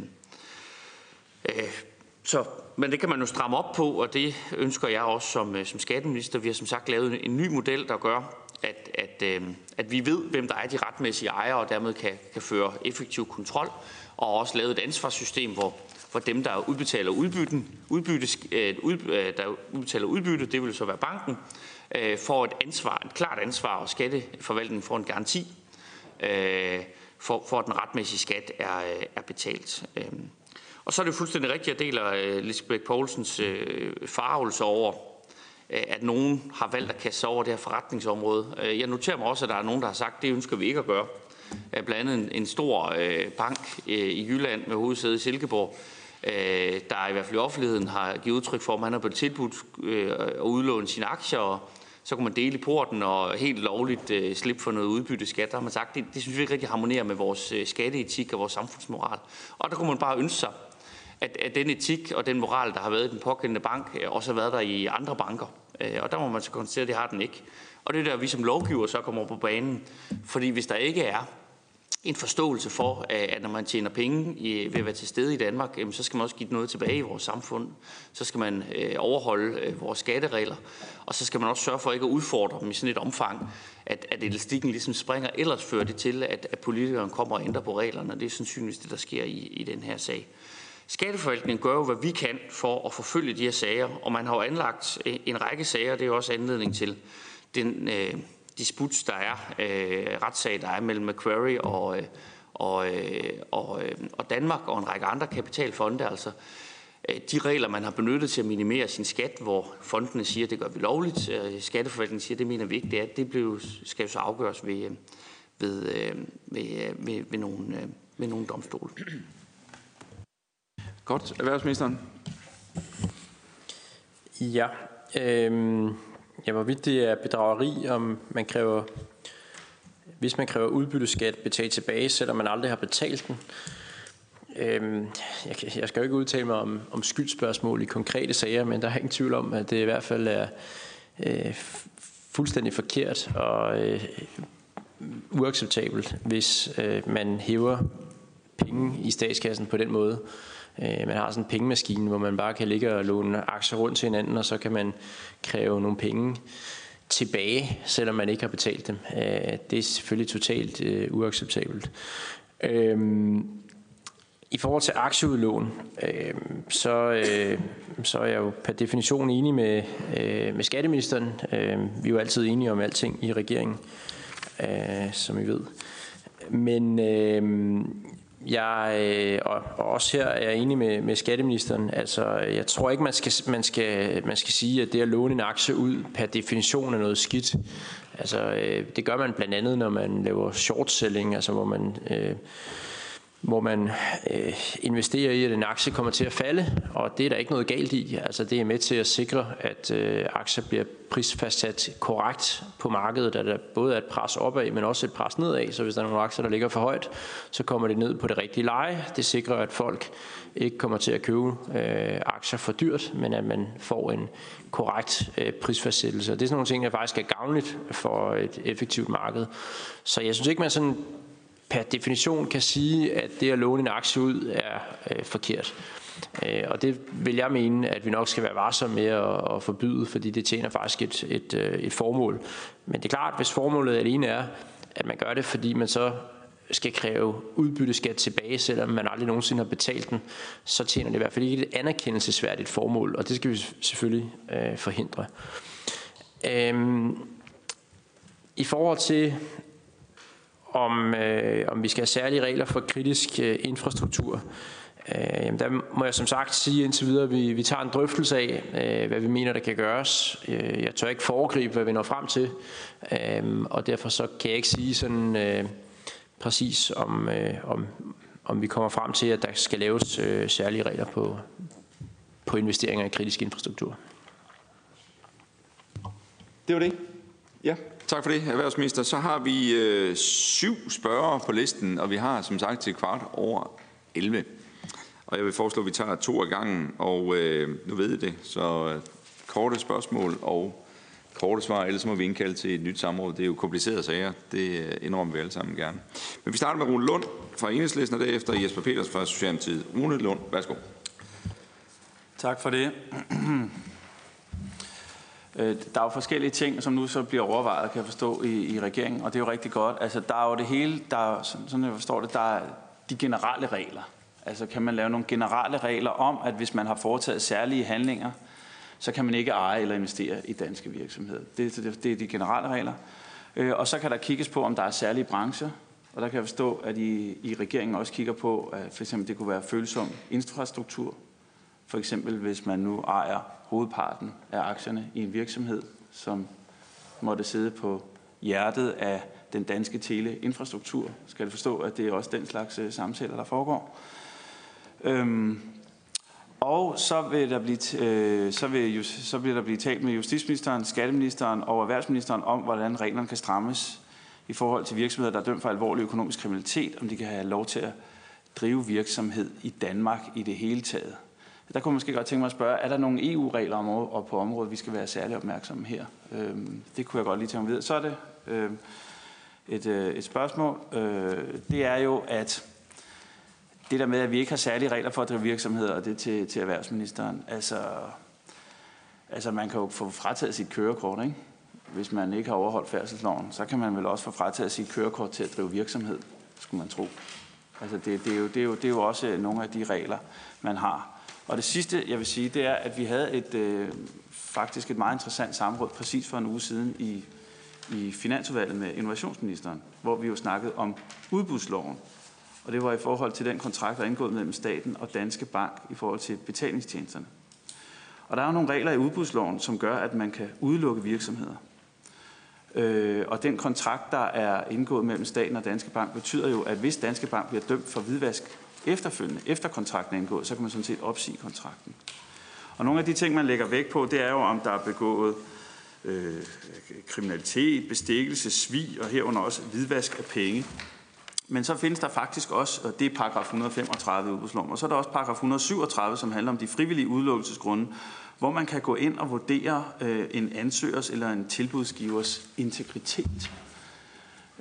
øh, så, men det kan man jo stramme op på, og det ønsker jeg også som, øh, som skatteminister. Vi har som sagt lavet en ny model, der gør, at, at, øh, at vi ved, hvem der er de retmæssige ejere, og dermed kan, kan føre effektiv kontrol, og også lavet et ansvarssystem, hvor, for dem, der udbetaler udbytten, udbytte, øh, ud, øh, der udbetaler udbytte, det vil så være banken, øh, får et ansvar, et klart ansvar, og skatteforvaltningen får en garanti for, for at den retmæssige skat er, er betalt. Og så er det fuldstændig rigtigt, at jeg deler Lisbeth Poulsens farvelse over, Øh, at nogen har valgt at kaste sig over det her forretningsområde. Øh, jeg noterer mig også, at der er nogen, der har sagt, at det ønsker vi ikke at gøre. Øh, blandt andet en, stor bank i Jylland med hovedsæde i Silkeborg, der i hvert fald i offentligheden har givet udtryk for, at man har blevet tilbudt at udlåne sine aktier, og så kunne man dele i porten og helt lovligt slippe for noget udbytte skat. Der har man sagt, det, det synes vi ikke rigtig harmonerer med vores skatteetik og vores samfundsmoral. Og der kunne man bare ønske sig, at, at den etik og den moral, der har været i den pågældende bank, øh, også har været der i andre banker. Øh, og der må man så konstatere, at det har den ikke. Og det er der, vi som lovgiver så kommer på banen. Fordi hvis der ikke er en forståelse for, at når man tjener penge ved at være til stede i Danmark, så skal man også give noget tilbage i vores samfund. Så skal man øh, overholde vores skatteregler, og så skal man også sørge for ikke at udfordre dem i sådan et omfang, at, at elastikken ligesom springer. Ellers fører det til, at, at politikeren kommer og ændrer på reglerne, og det er sandsynligvis det, der sker i, i den her sag. Skatteforvaltningen gør jo, hvad vi kan for at forfølge de her sager, og man har jo anlagt øh, en række sager, det er jo også anledning til den øh, disput, der er, øh, retssag, der er mellem Macquarie og, øh, og, øh, og, øh, og Danmark og en række andre kapitalfonde. Altså, øh, de regler, man har benyttet til at minimere sin skat, hvor fondene siger, at det gør vi lovligt, øh, skatteforvaltningen siger, at det mener vi ikke, det er, det blev, skal jo så afgøres ved, ved, ved, ved, ved, nogle, ved nogle domstole. Godt. Erhvervsministeren? Ja. Øh... Ja, hvorvidt det er bedrageri, om man kræver, hvis man kræver udbytteskat betalt tilbage, selvom man aldrig har betalt den. Øh, jeg, jeg skal jo ikke udtale mig om, om skyldspørgsmål i konkrete sager, men der er ingen tvivl om, at det i hvert fald er øh, fuldstændig forkert og øh, uacceptabelt, hvis øh, man hæver penge i statskassen på den måde. Øh, Øh, man har sådan en pengemaskine, hvor man bare kan ligge og låne aktier rundt til hinanden, og så kan man kræve nogle penge tilbage, selvom man ikke har betalt dem. Øh, det er selvfølgelig totalt øh, uacceptabelt. Øh, I forhold til aktieudlån, øh, så, så er jeg jo per definition enig med, med skatteministeren. Vi er jo altid enige om alting i regeringen, som I ved. Men jeg, øh, og, og også her er jeg enig med, med skatteministeren. Altså, jeg tror ikke, man skal, man, skal, man skal sige, at det at låne en aktie ud per definition er noget skidt. Altså, øh, det gør man blandt andet, når man laver short selling, altså hvor man øh, hvor man øh, investerer i, at en aktie kommer til at falde, og det er der ikke noget galt i. Altså det er med til at sikre, at øh, aktier bliver prisfastsat korrekt på markedet, at der både er et pres opad, men også et pres nedad. Så hvis der er nogle aktier, der ligger for højt, så kommer det ned på det rigtige leje. Det sikrer, at folk ikke kommer til at købe øh, aktier for dyrt, men at man får en korrekt øh, prisfastsættelse. Og det er sådan nogle ting, der faktisk er gavnligt for et effektivt marked. Så jeg synes ikke, man sådan per definition kan sige, at det at låne en aktie ud er øh, forkert. Øh, og det vil jeg mene, at vi nok skal være varsomme med at, at forbyde, fordi det tjener faktisk et, et, øh, et formål. Men det er klart, hvis formålet alene er, at man gør det, fordi man så skal kræve udbytteskat tilbage, selvom man aldrig nogensinde har betalt den, så tjener det i hvert fald ikke et anerkendelsesværdigt formål, og det skal vi selvfølgelig øh, forhindre. Øhm, I forhold til om, øh, om vi skal have særlige regler for kritisk øh, infrastruktur. Øh, jamen der må jeg som sagt sige indtil videre, at vi, vi tager en drøftelse af, øh, hvad vi mener, der kan gøres. Øh, jeg tør ikke foregribe, hvad vi når frem til, øh, og derfor så kan jeg ikke sige sådan øh, præcis, om, øh, om, om vi kommer frem til, at der skal laves øh, særlige regler på, på investeringer i kritisk infrastruktur. Det var det. Ja, tak for det, erhvervsminister. Så har vi øh, syv spørgere på listen, og vi har som sagt til kvart over 11. Og jeg vil foreslå, at vi tager to af gangen, og øh, nu ved I det, så øh, korte spørgsmål og korte svar, ellers må vi indkalde til et nyt samråd. Det er jo komplicerede sager, det øh, indrømmer vi alle sammen gerne. Men vi starter med Rune Lund fra Enhedslisten, og derefter Jesper Peters fra Socialdemokratiet. Rune Lund, værsgo. Tak for det. Øh, der er jo forskellige ting, som nu så bliver overvejet, kan jeg forstå, i, i regeringen, og det er jo rigtig godt. Altså, der er jo det hele, der er, sådan jeg forstår det, der er de generelle regler. Altså, kan man lave nogle generelle regler om, at hvis man har foretaget særlige handlinger, så kan man ikke eje eller investere i danske virksomheder. Det, det, det er de generelle regler. Øh, og så kan der kigges på, om der er særlige brancher, og der kan jeg forstå, at I, i regeringen også kigger på, at for eksempel det kunne være følsom infrastruktur, for eksempel hvis man nu ejer hovedparten af aktierne i en virksomhed, som måtte sidde på hjertet af den danske teleinfrastruktur. Skal du forstå, at det er også den slags øh, samtaler, der foregår. Øhm, og så vil, der blive, øh, så, vil, så vil der blive talt med justitsministeren, skatteministeren og erhvervsministeren om, hvordan reglerne kan strammes i forhold til virksomheder, der er dømt for alvorlig økonomisk kriminalitet, om de kan have lov til at drive virksomhed i Danmark i det hele taget. Der kunne man måske godt tænke mig at spørge, er der nogle EU-regler om, og på området, vi skal være særlig opmærksomme her? Øhm, det kunne jeg godt lige tænke mig videre. Så er det øh, et, øh, et spørgsmål. Øh, det er jo, at det der med, at vi ikke har særlige regler for at drive virksomheder, og det til, til erhvervsministeren, altså, altså man kan jo få frataget sit kørekort, ikke? Hvis man ikke har overholdt færdselsloven, så kan man vel også få frataget sit kørekort til at drive virksomhed, skulle man tro. Altså det, det, er jo, det, er jo, det er jo også øh, nogle af de regler, man har. Og det sidste, jeg vil sige, det er, at vi havde et øh, faktisk et meget interessant samråd præcis for en uge siden i, i Finansudvalget med innovationsministeren, hvor vi jo snakkede om udbudsloven. Og det var i forhold til den kontrakt, der er indgået mellem staten og Danske Bank i forhold til betalingstjenesterne. Og der er jo nogle regler i udbudsloven, som gør, at man kan udelukke virksomheder. Øh, og den kontrakt, der er indgået mellem staten og Danske Bank, betyder jo, at hvis Danske Bank bliver dømt for hvidvask efterfølgende, efter kontrakten er indgået, så kan man sådan set opsige kontrakten. Og nogle af de ting, man lægger vægt på, det er jo, om der er begået øh, kriminalitet, bestikkelse, svig og herunder også hvidvask af penge. Men så findes der faktisk også, og det er paragraf 135 i udbudsloven, og så er der også paragraf 137, som handler om de frivillige udelukkelsesgrunde, hvor man kan gå ind og vurdere øh, en ansøgers eller en tilbudsgivers integritet.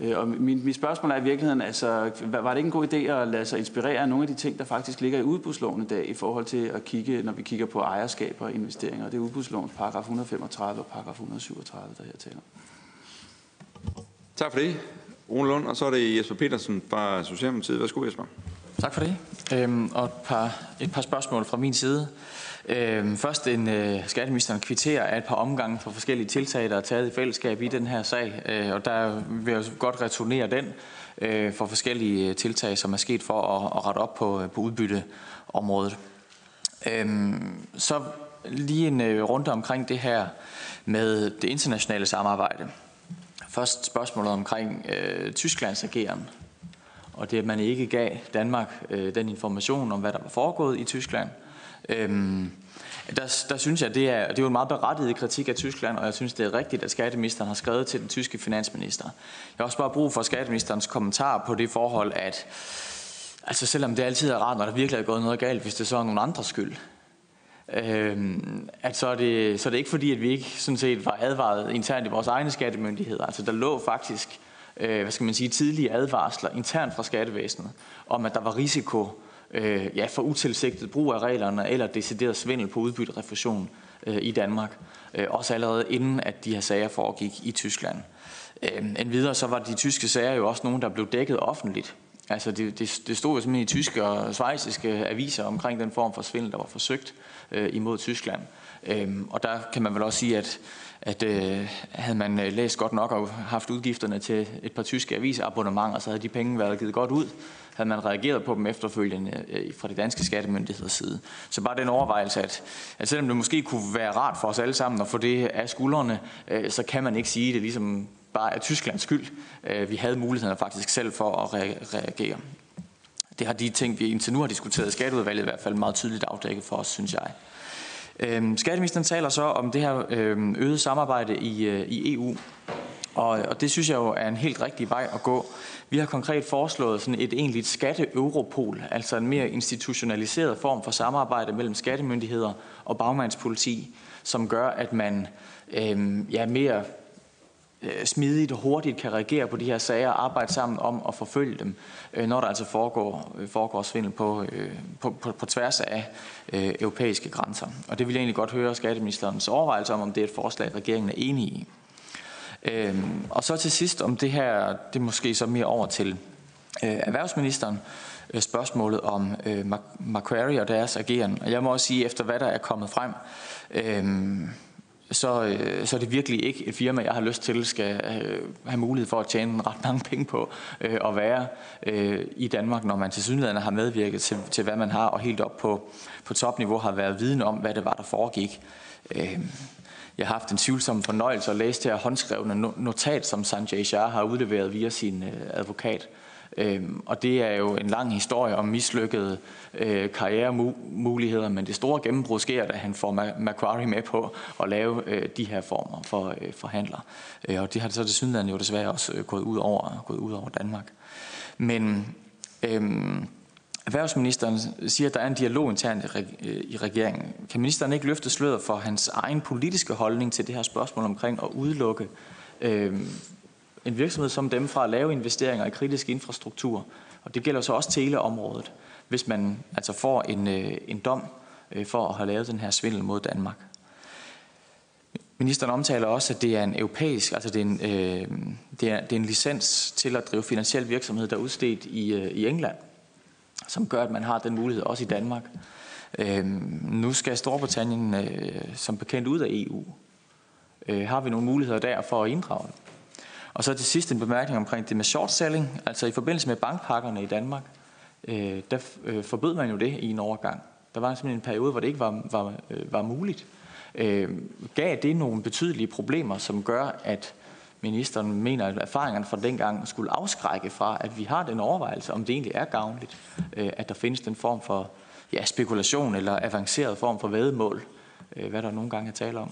Øh, og min, mit spørgsmål er i virkeligheden, altså, var det ikke en god idé at lade sig inspirere af nogle af de ting, der faktisk ligger i udbudsloven i dag, i forhold til at kigge, når vi kigger på ejerskab og investeringer? Det er udbudslovens paragraf 135 og paragraf 137, der her taler. Tak for det, Rune Lund. Og så er det Jesper Petersen fra Socialdemokratiet. Værsgo, Jesper. Tak for det. Øhm, og et par, et par spørgsmål fra min side. Øh, først en øh, skatteministeren kvitterer af et par omgange for forskellige tiltag, der er taget i fællesskab i den her sag, øh, og der vil jeg godt returnere den øh, for forskellige øh, tiltag, som er sket for at, at rette op på, øh, på udbytteområdet. Øh, så lige en øh, runde omkring det her med det internationale samarbejde. Først spørgsmålet omkring øh, Tysklands ageren og det, at man ikke gav Danmark øh, den information om, hvad der var foregået i Tyskland. Øhm, der, der synes jeg, det er, det er jo en meget berettiget kritik af Tyskland, og jeg synes, det er rigtigt, at skatteministeren har skrevet til den tyske finansminister. Jeg har også bare brug for skatteministerens kommentar på det forhold, at altså selvom det altid er rart, når der virkelig er gået noget galt, hvis det så er nogen andres skyld, øhm, at så er, det, så er det ikke fordi, at vi ikke sådan set var advaret internt i vores egne skattemyndigheder. Altså der lå faktisk, øh, hvad skal man sige, tidlige advarsler internt fra skattevæsenet, om at der var risiko øh, ja, for utilsigtet brug af reglerne eller decideret svindel på udbytterefusion øh, i Danmark. Øh, også allerede inden, at de her sager foregik i Tyskland. Øh, endvidere så var de tyske sager jo også nogle, der blev dækket offentligt. Altså det, det, det stod jo simpelthen i tyske og svejsiske aviser omkring den form for svindel, der var forsøgt øh, imod Tyskland. Øhm, og der kan man vel også sige, at, at øh, havde man øh, læst godt nok og haft udgifterne til et par tyske avisabonnementer, så havde de penge været givet godt ud havde man reageret på dem efterfølgende øh, fra de danske skattemyndigheders side. Så bare den overvejelse, at, at selvom det måske kunne være rart for os alle sammen at få det af skuldrene, øh, så kan man ikke sige det ligesom bare er Tysklands skyld. Øh, vi havde muligheden faktisk selv for at reagere. Det har de ting, vi indtil nu har diskuteret i skatteudvalget i hvert fald meget tydeligt afdækket for os, synes jeg. Øhm, skatteministeren taler så om det her øhm, øgede samarbejde i, øh, i EU, og, og det synes jeg jo er en helt rigtig vej at gå. Vi har konkret foreslået sådan et egentligt skatte-europol, altså en mere institutionaliseret form for samarbejde mellem skattemyndigheder og bagmandspoliti, som gør, at man øh, ja, mere Øh, smidigt og hurtigt kan reagere på de her sager og arbejde sammen om at forfølge dem, øh, når der altså foregår, øh, foregår svindel på, på, på, på tværs af øh, europæiske grænser. Og det vil jeg egentlig godt høre skatteministerens overvejelse om, om det er et forslag, regeringen er enig i. Øhm, og så til sidst om det her, det er måske så mere over til øh, erhvervsministeren, øh, spørgsmålet om øh, Macquarie og deres ageren. Og jeg må også sige, efter hvad der er kommet frem, øh, så, øh, så er det virkelig ikke et firma, jeg har lyst til, skal øh, have mulighed for at tjene ret mange penge på øh, at være øh, i Danmark, når man til synligheden har medvirket til, til, hvad man har, og helt op på, på topniveau har været viden om, hvad det var, der foregik. Øh, jeg har haft en tvivlsom fornøjelse at læse det her håndskrevne notat, som Sanjay Shah har udleveret via sin øh, advokat. Øhm, og det er jo en lang historie om mislykkede øh, karrieremuligheder, men det store gennembrud sker, da han får Macquarie med på at lave øh, de her former for øh, forhandler. Øh, og det har så det synligheden jo desværre også øh, gået, ud over, gået ud over Danmark. Men øhm, Erhvervsministeren siger, at der er en dialog internt i øh, regeringen. Kan ministeren ikke løfte sløret for hans egen politiske holdning til det her spørgsmål omkring at udelukke øh, en virksomhed som dem fra at lave investeringer i kritisk infrastruktur? Og det gælder så også teleområdet, hvis man altså får en, øh, en dom øh, for at have lavet den her svindel mod Danmark. Ministeren omtaler også, at det er en europæisk, altså det er en, øh, det er, det er en licens til at drive finansiel virksomhed, der er udstedt i, øh, i England som gør, at man har den mulighed også i Danmark. Øh, nu skal Storbritannien øh, som bekendt ud af EU. Øh, har vi nogle muligheder der for at inddrage? Og så til sidst en bemærkning omkring det med short selling. Altså i forbindelse med bankpakkerne i Danmark, øh, der øh, forbød man jo det i en overgang. Der var simpelthen en periode, hvor det ikke var, var, øh, var muligt. Øh, gav det nogle betydelige problemer, som gør, at ministeren mener, at erfaringerne fra dengang skulle afskrække fra, at vi har den overvejelse, om det egentlig er gavnligt, øh, at der findes den form for ja, spekulation eller avanceret form for vedmål, øh, hvad der nogle gange er tale om.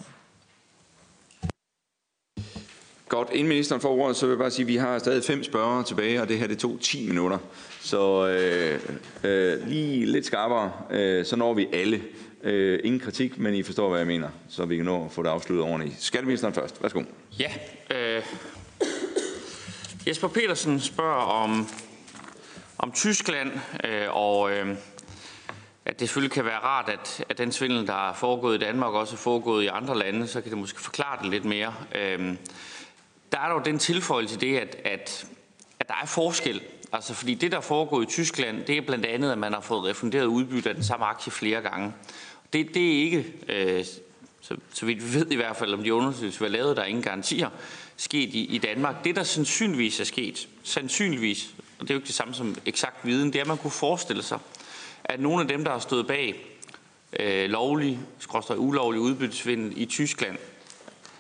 Godt, inden ministeren får ordet, så vil jeg bare sige, at vi har stadig fem spørgere tilbage, og det her det tog 10 minutter. Så øh, øh, lige lidt skarpere, øh, så når vi alle. Øh, ingen kritik, men I forstår, hvad jeg mener, så vi kan nå at få det afsluttet ordentligt. Skatteministeren først. Værsgo. Ja. Øh, Jesper Petersen spørger om, om Tyskland, øh, og øh, at det selvfølgelig kan være rart, at, at den svindel, der er foregået i Danmark, også er foregået i andre lande, så kan det måske forklare det lidt mere. Øh, der er dog den tilføjelse i det, at, at, at der er forskel. Altså fordi det, der foregår i Tyskland, det er blandt andet, at man har fået refunderet udbytte af den samme aktie flere gange. Det, det er ikke, øh, så, så vidt vi ved i hvert fald, om de undersøgelser var lavet, der er ingen garantier, sket i, i Danmark. Det, der sandsynligvis er sket, sandsynligvis, og det er jo ikke det samme som eksakt viden, det er, at man kunne forestille sig, at nogle af dem, der har stået bag øh, lovlig, skråstrej ulovlig udbyttesvindel i Tyskland,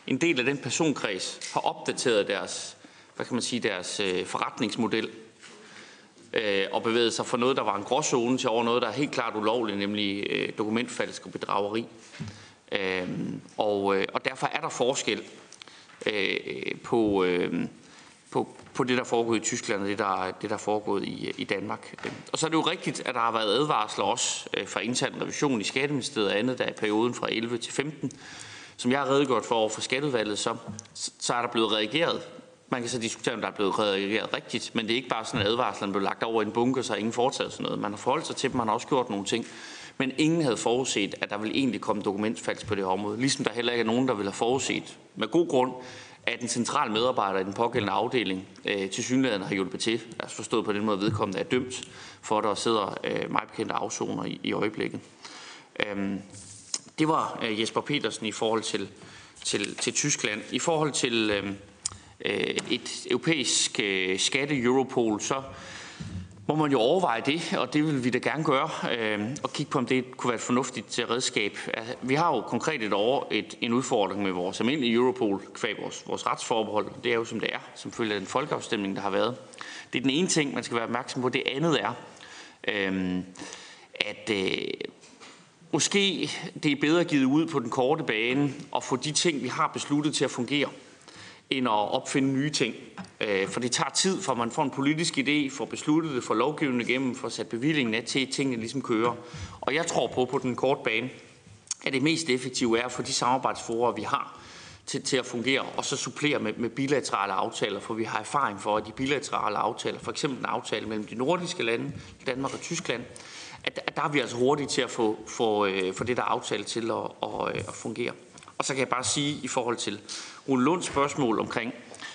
en del af den personkreds har opdateret deres, hvad kan man sige, deres øh, forretningsmodel øh, og bevæget sig fra noget, der var en gråzone, til over noget, der er helt klart ulovligt, nemlig øh, dokumentfalsk og bedrageri. Øh, og, øh, og derfor er der forskel øh, på, øh, på, på det, der er foregået i Tyskland og det, der, det, der er foregået i, øh, i Danmark. Og så er det jo rigtigt, at der har været advarsler også øh, fra intern revision i Skatteministeriet og andet, der i perioden fra 11 til 15. Som jeg har redegjort for over for Skatteudvalget, så, så er der blevet reageret. Man kan så diskutere, om der er blevet reageret rigtigt, men det er ikke bare sådan, at advarslerne blev lagt over i en bunke, så ingen foretaget sådan noget. Man har forholdt sig til dem, man har også gjort nogle ting. Men ingen havde forudset, at der ville egentlig komme dokumentfalds på det her område. Ligesom der heller ikke er nogen, der ville have forudset, med god grund, at en central medarbejder i den pågældende afdeling øh, til synligheden har hjulpet til. Altså forstået på den måde, at vedkommende er dømt for, at der sidder øh, meget bekendte afsoner i, i øjeblikket. Øhm, det var øh, Jesper Petersen i forhold til, til, til Tyskland. I forhold til øhm, øh, et europæisk øh, skatte-Europol, så må man jo overveje det, og det vil vi da gerne gøre, øh, og kigge på, om det kunne være et fornuftigt øh, redskab. Vi har jo konkret et år et, en udfordring med vores almindelige Europol, kvæg vores, vores retsforbehold. Det er jo, som det er, som følge af den folkeafstemning, der har været. Det er den ene ting, man skal være opmærksom på. Det andet er, øh, at øh, måske det er bedre givet ud på den korte bane og få de ting, vi har besluttet til at fungere end at opfinde nye ting. Øh, for det tager tid, for man får en politisk idé, får besluttet det, får lovgivningen igennem, får sat bevillingen af til, at tingene ligesom kører. Og jeg tror på, på den korte bane, at det mest effektive er at få de samarbejdsforer, vi har, til, til at fungere, og så supplere med, med bilaterale aftaler, for vi har erfaring for, at de bilaterale aftaler, for eksempel en aftale mellem de nordiske lande, Danmark og Tyskland, at, at der er vi altså hurtigt til at få, få, øh, få det der aftale til at, at, øh, at fungere. Og så kan jeg bare sige i forhold til Rune Lunds spørgsmål omkring,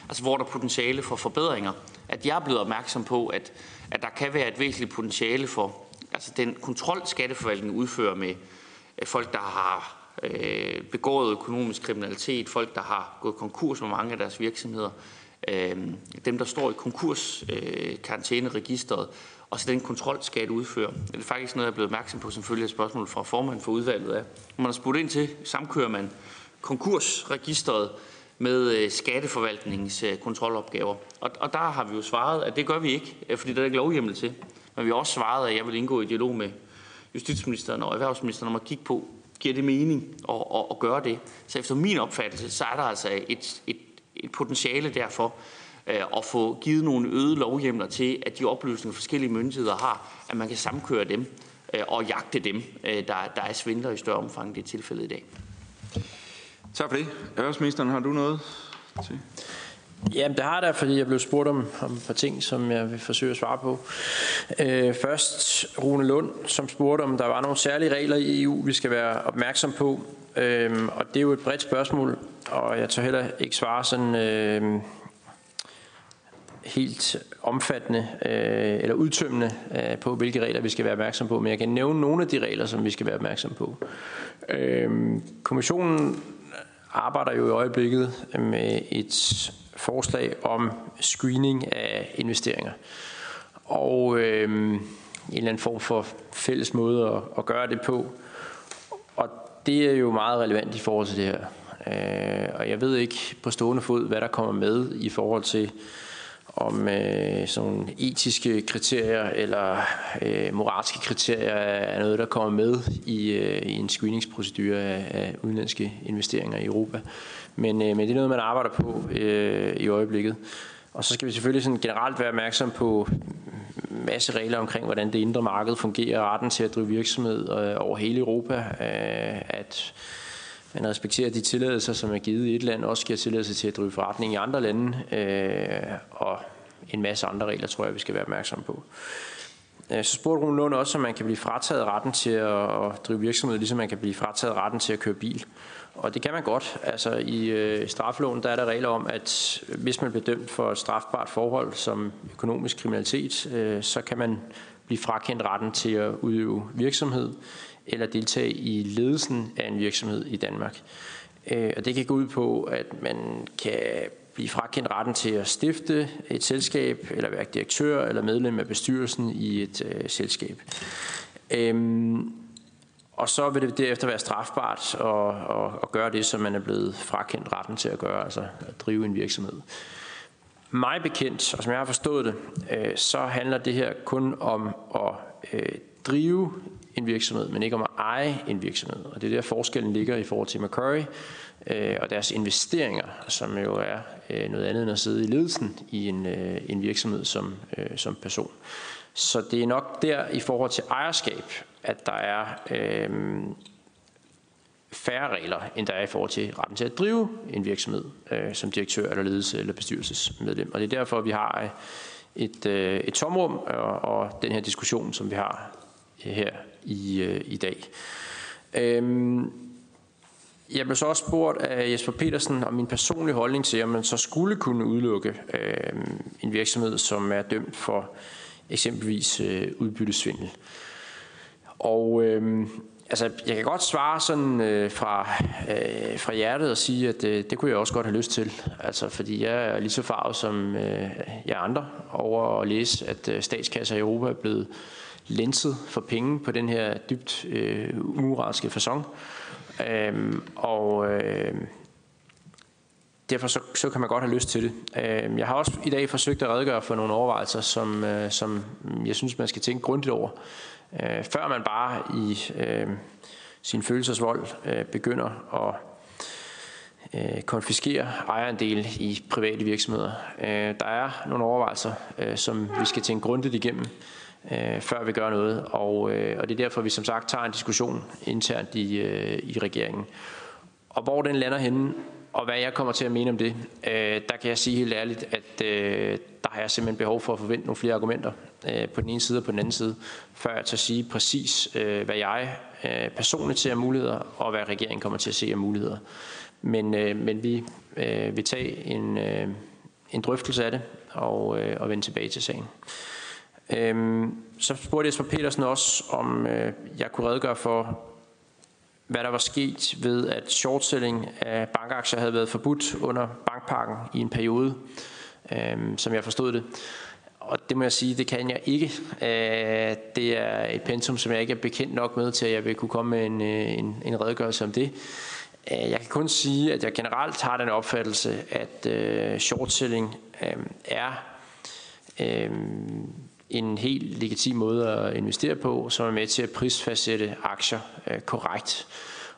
altså hvor der er potentiale for forbedringer, at jeg er blevet opmærksom på, at, at der kan være et væsentligt potentiale for altså den kontrol, skatteforvaltningen udfører med øh, folk, der har øh, begået økonomisk kriminalitet, folk, der har gået konkurs med mange af deres virksomheder, øh, dem, der står i konkurskarantæneregisteret, øh, og så den kontrol skal udfører. udføre. Det er faktisk noget, jeg er blevet opmærksom på, som følge af spørgsmål fra formanden for udvalget af. Man har spurgt ind til, samkører man konkursregisteret med øh, skatteforvaltningens øh, kontrolopgaver. Og, og der har vi jo svaret, at det gør vi ikke, øh, fordi der er ikke lovhjemmel til. Men vi har også svaret, at jeg vil indgå i dialog med justitsministeren og erhvervsministeren om at kigge på, giver det mening at, at, at gøre det. Så efter min opfattelse, så er der altså et, et, et potentiale derfor at få givet nogle øgede lovhjemler til, at de oplysninger, forskellige myndigheder har, at man kan samkøre dem og jagte dem, der, der er svindler i større omfang, end det er tilfældet i dag. Tak for det. Erhvervsministeren, har du noget til? Jamen, det har der, fordi jeg blev spurgt om, om et par ting, som jeg vil forsøge at svare på. Øh, først Rune Lund, som spurgte, om der var nogle særlige regler i EU, vi skal være opmærksom på. Øh, og det er jo et bredt spørgsmål, og jeg tør heller ikke svare sådan øh, helt omfattende øh, eller udtømmende øh, på, hvilke regler vi skal være opmærksom på. Men jeg kan nævne nogle af de regler, som vi skal være opmærksom på. Øh, kommissionen arbejder jo i øjeblikket med et forslag om screening af investeringer. Og øh, en eller anden form for fælles måde at, at gøre det på. Og det er jo meget relevant i forhold til det her. Øh, og jeg ved ikke på stående fod, hvad der kommer med i forhold til om øh, sådan etiske kriterier eller øh, moralske kriterier er noget, der kommer med i, øh, i en screeningsprocedure af, af udenlandske investeringer i Europa. Men, øh, men det er noget, man arbejder på øh, i øjeblikket. Og så skal vi selvfølgelig sådan generelt være opmærksom på masse regler omkring, hvordan det indre marked fungerer, retten til at drive virksomhed øh, over hele Europa, øh, at man respekterer de tilladelser, som er givet i et land, også giver tilladelse til at drive forretning i andre lande, øh, og en masse andre regler, tror jeg, vi skal være opmærksomme på. Øh, så spurgte Rune Lund også, om man kan blive frataget retten til at drive virksomhed, ligesom man kan blive frataget retten til at køre bil. Og det kan man godt. Altså i øh, straffeloven, der er der regler om, at hvis man bliver dømt for et strafbart forhold som økonomisk kriminalitet, øh, så kan man blive frakendt retten til at udøve virksomhed eller deltage i ledelsen af en virksomhed i Danmark. Øh, og det kan gå ud på, at man kan blive frakendt retten til at stifte et selskab, eller være direktør eller medlem af bestyrelsen i et øh, selskab. Øhm, og så vil det derefter være strafbart at, at, at gøre det, som man er blevet frakendt retten til at gøre, altså at drive en virksomhed. mig bekendt, og som jeg har forstået det, øh, så handler det her kun om at øh, drive en virksomhed, men ikke om at eje en virksomhed. Og det er der forskellen ligger i forhold til McCurry, øh, og deres investeringer, som jo er øh, noget andet end at sidde i ledelsen i en, øh, en virksomhed som, øh, som person. Så det er nok der i forhold til ejerskab, at der er øh, færre regler, end der er i forhold til retten til at drive en virksomhed øh, som direktør eller ledelse eller bestyrelsesmedlem. Og det er derfor, vi har øh, et, øh, et tomrum og, og den her diskussion, som vi har her i, øh, i dag. Øh, jeg blev så også spurgt af Jesper Petersen om min personlige holdning til, om man så skulle kunne udelukke øh, en virksomhed, som er dømt for eksempelvis øh, udbyttesvindel. Og øh, altså, jeg kan godt svare sådan øh, fra, øh, fra hjertet og sige, at øh, det kunne jeg også godt have lyst til. Altså, fordi jeg er lige så farvet som øh, jeg andre over at læse, at øh, statskasser i Europa er blevet lenset for penge på den her dybt øh, umoralske façon. Øhm, og øh, derfor så, så kan man godt have lyst til det. Øhm, jeg har også i dag forsøgt at redegøre for nogle overvejelser, som, øh, som jeg synes, man skal tænke grundigt over, øh, før man bare i øh, sin følelsesvold øh, begynder at øh, konfiskere ejerandel i private virksomheder. Øh, der er nogle overvejelser, øh, som vi skal tænke grundigt igennem, øh, før vi gør noget. Og, øh, og det er derfor, vi som sagt tager en diskussion internt i, øh, i regeringen. Og hvor den lander henne, og hvad jeg kommer til at mene om det, øh, der kan jeg sige helt ærligt, at øh, der har jeg simpelthen behov for at forvente nogle flere argumenter øh, på den ene side og på den anden side, før jeg tager sige præcis, øh, hvad jeg øh, personligt ser af muligheder, og hvad regeringen kommer til at se af muligheder. Men, øh, men vi øh, vil tage en, øh, en drøftelse af det og, øh, og vende tilbage til sagen. Øhm, så spurgte Jesper Petersen også, om øh, jeg kunne redegøre for, hvad der var sket ved, at shortselling af bankaktier havde været forbudt under bankpakken i en periode, øhm, som jeg forstod det. Og det må jeg sige, det kan jeg ikke. Øh, det er et pensum, som jeg ikke er bekendt nok med til, at jeg vil kunne komme med en, øh, en, en redegørelse om det. Øh, jeg kan kun sige, at jeg generelt har den opfattelse, at øh, shortselling øh, er øh, en helt legitim måde at investere på, som er med til at prisfastsætte aktier øh, korrekt.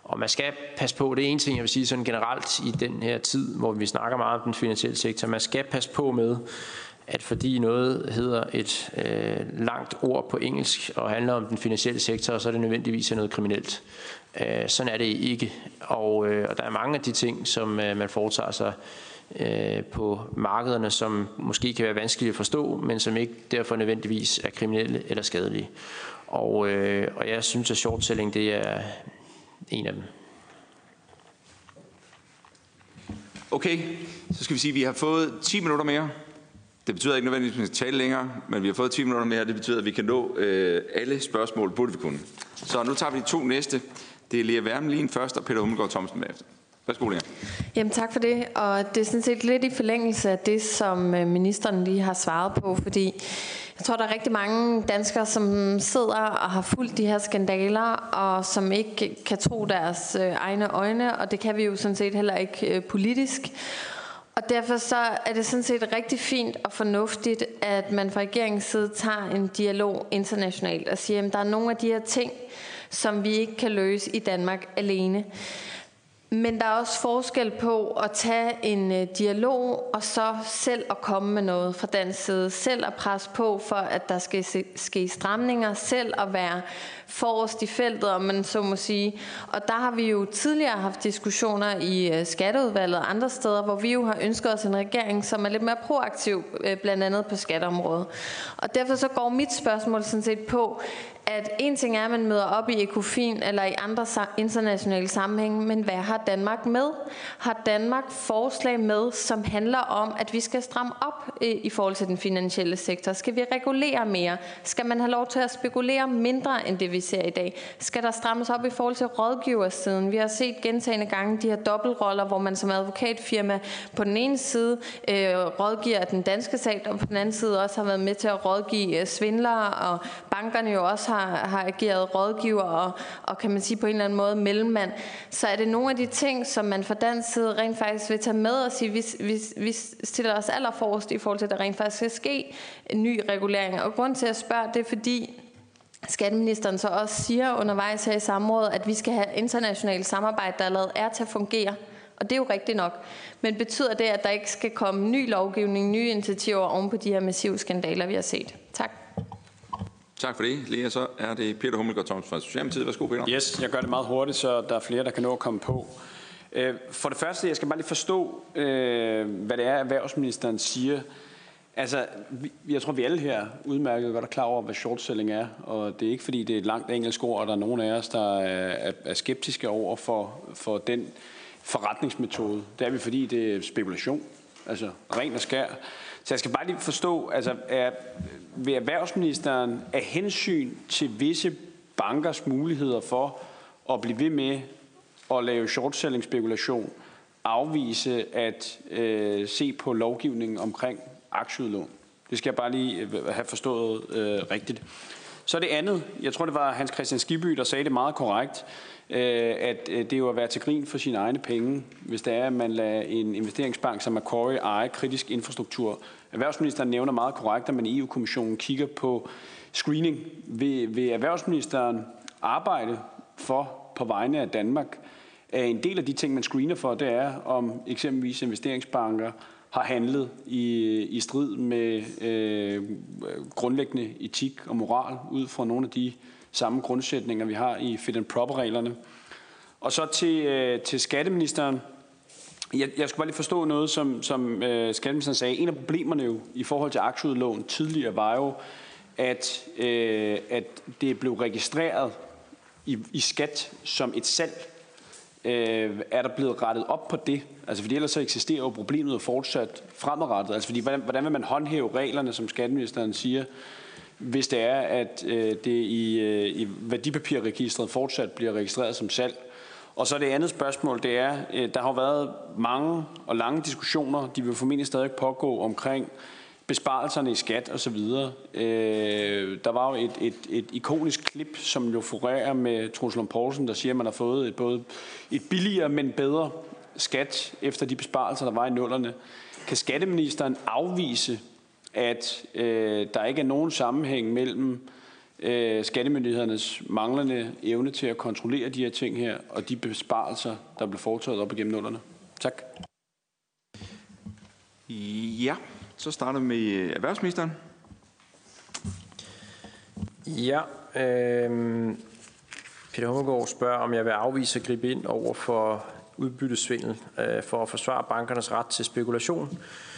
Og man skal passe på, det er en ting, jeg vil sige sådan generelt i den her tid, hvor vi snakker meget om den finansielle sektor, man skal passe på med, at fordi noget hedder et øh, langt ord på engelsk og handler om den finansielle sektor, så er det nødvendigvis noget kriminelt. Øh, sådan er det ikke. Og, øh, og der er mange af de ting, som øh, man foretager sig øh, på markederne, som måske kan være vanskelige at forstå, men som ikke derfor nødvendigvis er kriminelle eller skadelige. Og, øh, og jeg synes, at short selling det er en af dem. Okay, så skal vi sige, at vi har fået 10 minutter mere. Det betyder ikke nødvendigvis, at vi skal tale længere, men vi har fået 10 minutter mere, det betyder, at vi kan nå øh, alle spørgsmål, burde vi kunne. Så nu tager vi de to næste. Det er Lea Wermelin først, og Peter Hummelgaard Thomsen bagefter. Værsgo, Lea. Jamen tak for det, og det er sådan set lidt i forlængelse af det, som øh, ministeren lige har svaret på, fordi jeg tror, der er rigtig mange danskere, som sidder og har fulgt de her skandaler, og som ikke kan tro deres øh, egne øjne, og det kan vi jo sådan set heller ikke øh, politisk. Og derfor så er det sådan set rigtig fint og fornuftigt, at man fra regeringens side tager en dialog internationalt og siger, at der er nogle af de her ting, som vi ikke kan løse i Danmark alene. Men der er også forskel på at tage en øh, dialog og så selv at komme med noget fra dansk side. Selv at presse på for, at der skal ske stramninger. Selv at være forrest i feltet, om man så må sige. Og der har vi jo tidligere haft diskussioner i øh, skatteudvalget og andre steder, hvor vi jo har ønsket os en regering, som er lidt mere proaktiv, øh, blandt andet på skatteområdet. Og derfor så går mit spørgsmål sådan set på, at en ting er, at man møder op i ECOFIN eller i andre internationale sammenhænge, men hvad har Danmark med? Har Danmark forslag med, som handler om, at vi skal stramme op i forhold til den finansielle sektor? Skal vi regulere mere? Skal man have lov til at spekulere mindre end det, vi ser i dag? Skal der strammes op i forhold til rådgiversiden? Vi har set gentagende gange de her dobbeltroller, hvor man som advokatfirma på den ene side øh, rådgiver den danske stat, og på den anden side også har været med til at rådgive øh, svindlere, og bankerne jo også har, har ageret rådgiver og, og kan man sige på en eller anden måde mellemmand, så er det nogle af de ting, som man fra dansk side rent faktisk vil tage med og sige, vi, vi, vi stiller os allerforrest i forhold til, at der rent faktisk skal ske en ny regulering. Og grund til at spørge, det er fordi, skatteministeren så også siger undervejs her i samrådet, at vi skal have internationalt samarbejde, der allerede er til at fungere. Og det er jo rigtigt nok. Men betyder det, at der ikke skal komme ny lovgivning, nye initiativer oven på de her massive skandaler, vi har set? Tak. For det, Lea. Så er det Peter Hummelgaard Thomsen fra Socialdemokratiet. Værsgo, Peter. Yes, jeg gør det meget hurtigt, så der er flere, der kan nå at komme på. Øh, for det første, jeg skal bare lige forstå, øh, hvad det er, erhvervsministeren siger. Altså, jeg tror, vi alle her udmærket godt er klar over, hvad short selling er. Og det er ikke, fordi det er et langt engelsk ord, og der er nogen af os, der er, er skeptiske over for, for den forretningsmetode. Det er vi, fordi det er spekulation. Altså, ren og skær. Så jeg skal bare lige forstå, altså, er, vil erhvervsministeren af hensyn til visse bankers muligheder for at blive ved med at lave short-selling spekulation, afvise at øh, se på lovgivningen omkring aktieudlån. Det skal jeg bare lige øh, have forstået øh, rigtigt. Så det andet, jeg tror det var Hans Christian Skiby, der sagde det meget korrekt, øh, at øh, det er jo at være til grin for sine egne penge, hvis det er, at man lader en investeringsbank som Macquarie eje kritisk infrastruktur. Erhvervsministeren nævner meget korrekt, at man i EU-kommissionen kigger på screening. Vil, vil erhvervsministeren arbejde for på vegne af Danmark, at en del af de ting, man screener for, det er, om eksempelvis investeringsbanker har handlet i, i strid med øh, grundlæggende etik og moral ud fra nogle af de samme grundsætninger, vi har i fit and proper-reglerne. Og så til, øh, til skatteministeren. Jeg, jeg skulle bare lige forstå noget, som, som øh, skatteministeren sagde. En af problemerne jo i forhold til aktieudlån tidligere var jo, at, øh, at det blev registreret i, i skat som et salg. Øh, er der blevet rettet op på det? Altså fordi ellers så eksisterer jo problemet fortsat fremadrettet. Altså fordi hvordan, hvordan vil man håndhæve reglerne, som skatteministeren siger, hvis det er, at øh, det i, øh, i værdipapirregistret fortsat bliver registreret som salg. Og så det andet spørgsmål, det er, øh, der har været mange og lange diskussioner, de vil formentlig stadig pågå omkring besparelserne i skat og så videre. Øh, der var jo et, et, et ikonisk klip, som jo florerer med Truls Lund Poulsen, der siger, at man har fået et, både et billigere, men bedre skat efter de besparelser, der var i nullerne. Kan skatteministeren afvise, at øh, der ikke er nogen sammenhæng mellem øh, skattemyndighedernes manglende evne til at kontrollere de her ting her, og de besparelser, der blev foretaget op igennem nullerne? Tak. Ja, så starter vi med erhvervsministeren. Ja, øh, Peter Hummelgaard spørger, om jeg vil afvise at gribe ind over for udbyttesvindel øh, for at forsvare bankernes ret til spekulation. Øh,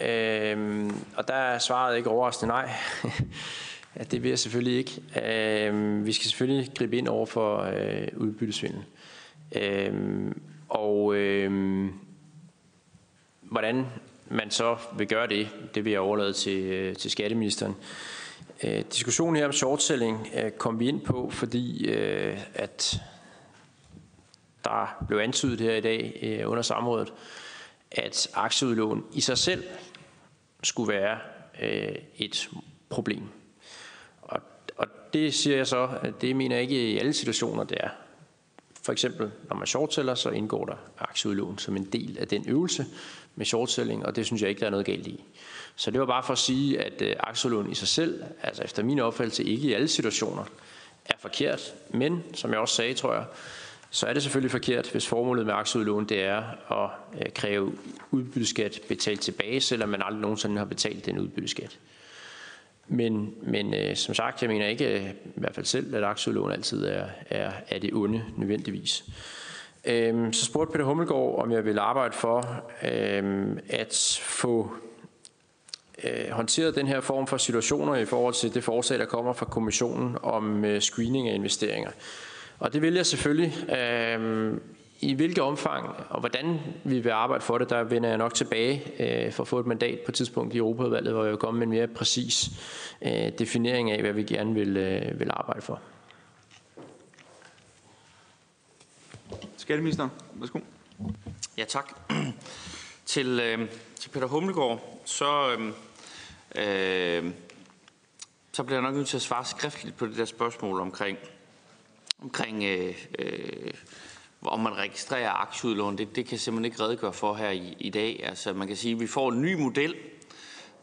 Øhm, og der er svaret ikke overraskende nej. ja, det vil jeg selvfølgelig ikke. Øh, vi skal selvfølgelig gribe ind over for øh, udbyttesvindel. Øh, og øh, hvordan man så vil gøre det, det vil jeg overlade til, øh, til skatteministeren. Øh, diskussionen her om shortselling øh, kom vi ind på, fordi øh, at der blev antydet her i dag øh, under samrådet, at aktieudlån i sig selv skulle være øh, et problem. Og, og det siger jeg så, at det mener jeg ikke i alle situationer, det er. For eksempel, når man shortseller, så indgår der aktieudlån som en del af den øvelse med shortselling, og det synes jeg ikke, der er noget galt i. Så det var bare for at sige, at øh, aktieudlån i sig selv, altså efter min opfattelse ikke i alle situationer, er forkert. Men, som jeg også sagde, tror jeg, så er det selvfølgelig forkert, hvis formålet med aktieudlån det er at øh, kræve udbytteskat betalt tilbage, selvom man aldrig nogensinde har betalt den udbytteskat. Men, men øh, som sagt, jeg mener ikke, øh, i hvert fald selv, at aktieudlån altid er, er, er det onde nødvendigvis. Øhm, så spurgte Peter Hummelgaard, om jeg ville arbejde for øhm, at få øh, håndteret den her form for situationer i forhold til det forslag, der kommer fra kommissionen om øh, screening af investeringer. Og det vil jeg selvfølgelig. Øh, I hvilket omfang og hvordan vi vil arbejde for det, der vender jeg nok tilbage øh, for at få et mandat på et tidspunkt i Europaudvalget, hvor jeg vil komme med en mere præcis øh, definering af, hvad vi gerne vil, øh, vil arbejde for. Skatteministeren, værsgo. Ja, tak. til, øh, til Peter Hummelgaard, så, øh, øh, så bliver jeg nok nødt til at svare skriftligt på det der spørgsmål omkring, omkring øh, øh, om man registrerer aktieudlån, det, det kan jeg simpelthen ikke redegøre for her i, i dag. Altså man kan sige, at vi får en ny model,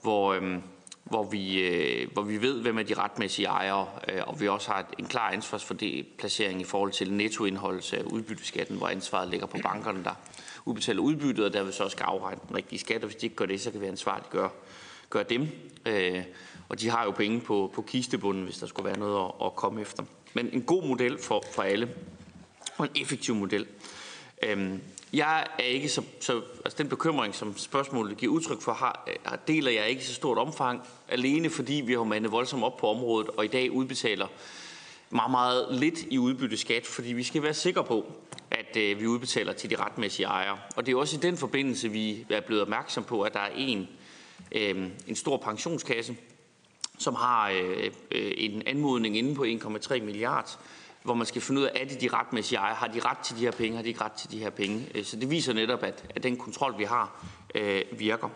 hvor, øh, hvor, vi, øh, hvor vi ved, hvem er de retmæssige ejere, øh, og vi også har et, en klar ansvarsfordeling i forhold til nettoindholdelse af udbytteskatten, hvor ansvaret ligger på bankerne, der udbetaler udbyttet, og derved så også skal afregne den rigtige skat, og hvis de ikke gør det, så kan vi ansvarligt gøre, gøre dem. Øh, og de har jo penge på, på kistebunden, hvis der skulle være noget at, at komme efter. Men en god model for, for alle, og en effektiv model. Øhm, jeg er ikke så, så altså den bekymring, som spørgsmålet giver udtryk for, har, har, deler jeg ikke så stort omfang, alene fordi vi har mandet voldsomt op på området, og i dag udbetaler meget, meget lidt i udbytteskat, fordi vi skal være sikre på, at øh, vi udbetaler til de retmæssige ejere. Og det er også i den forbindelse, vi er blevet opmærksom på, at der er en, øh, en stor pensionskasse, som har øh, øh, en anmodning inde på 1,3 milliard, hvor man skal finde ud af, er det de retmæssige ejere? Har de ret til de her penge? Har de ikke ret til de her penge? Øh, så det viser netop, at, at den kontrol, vi har, øh, virker.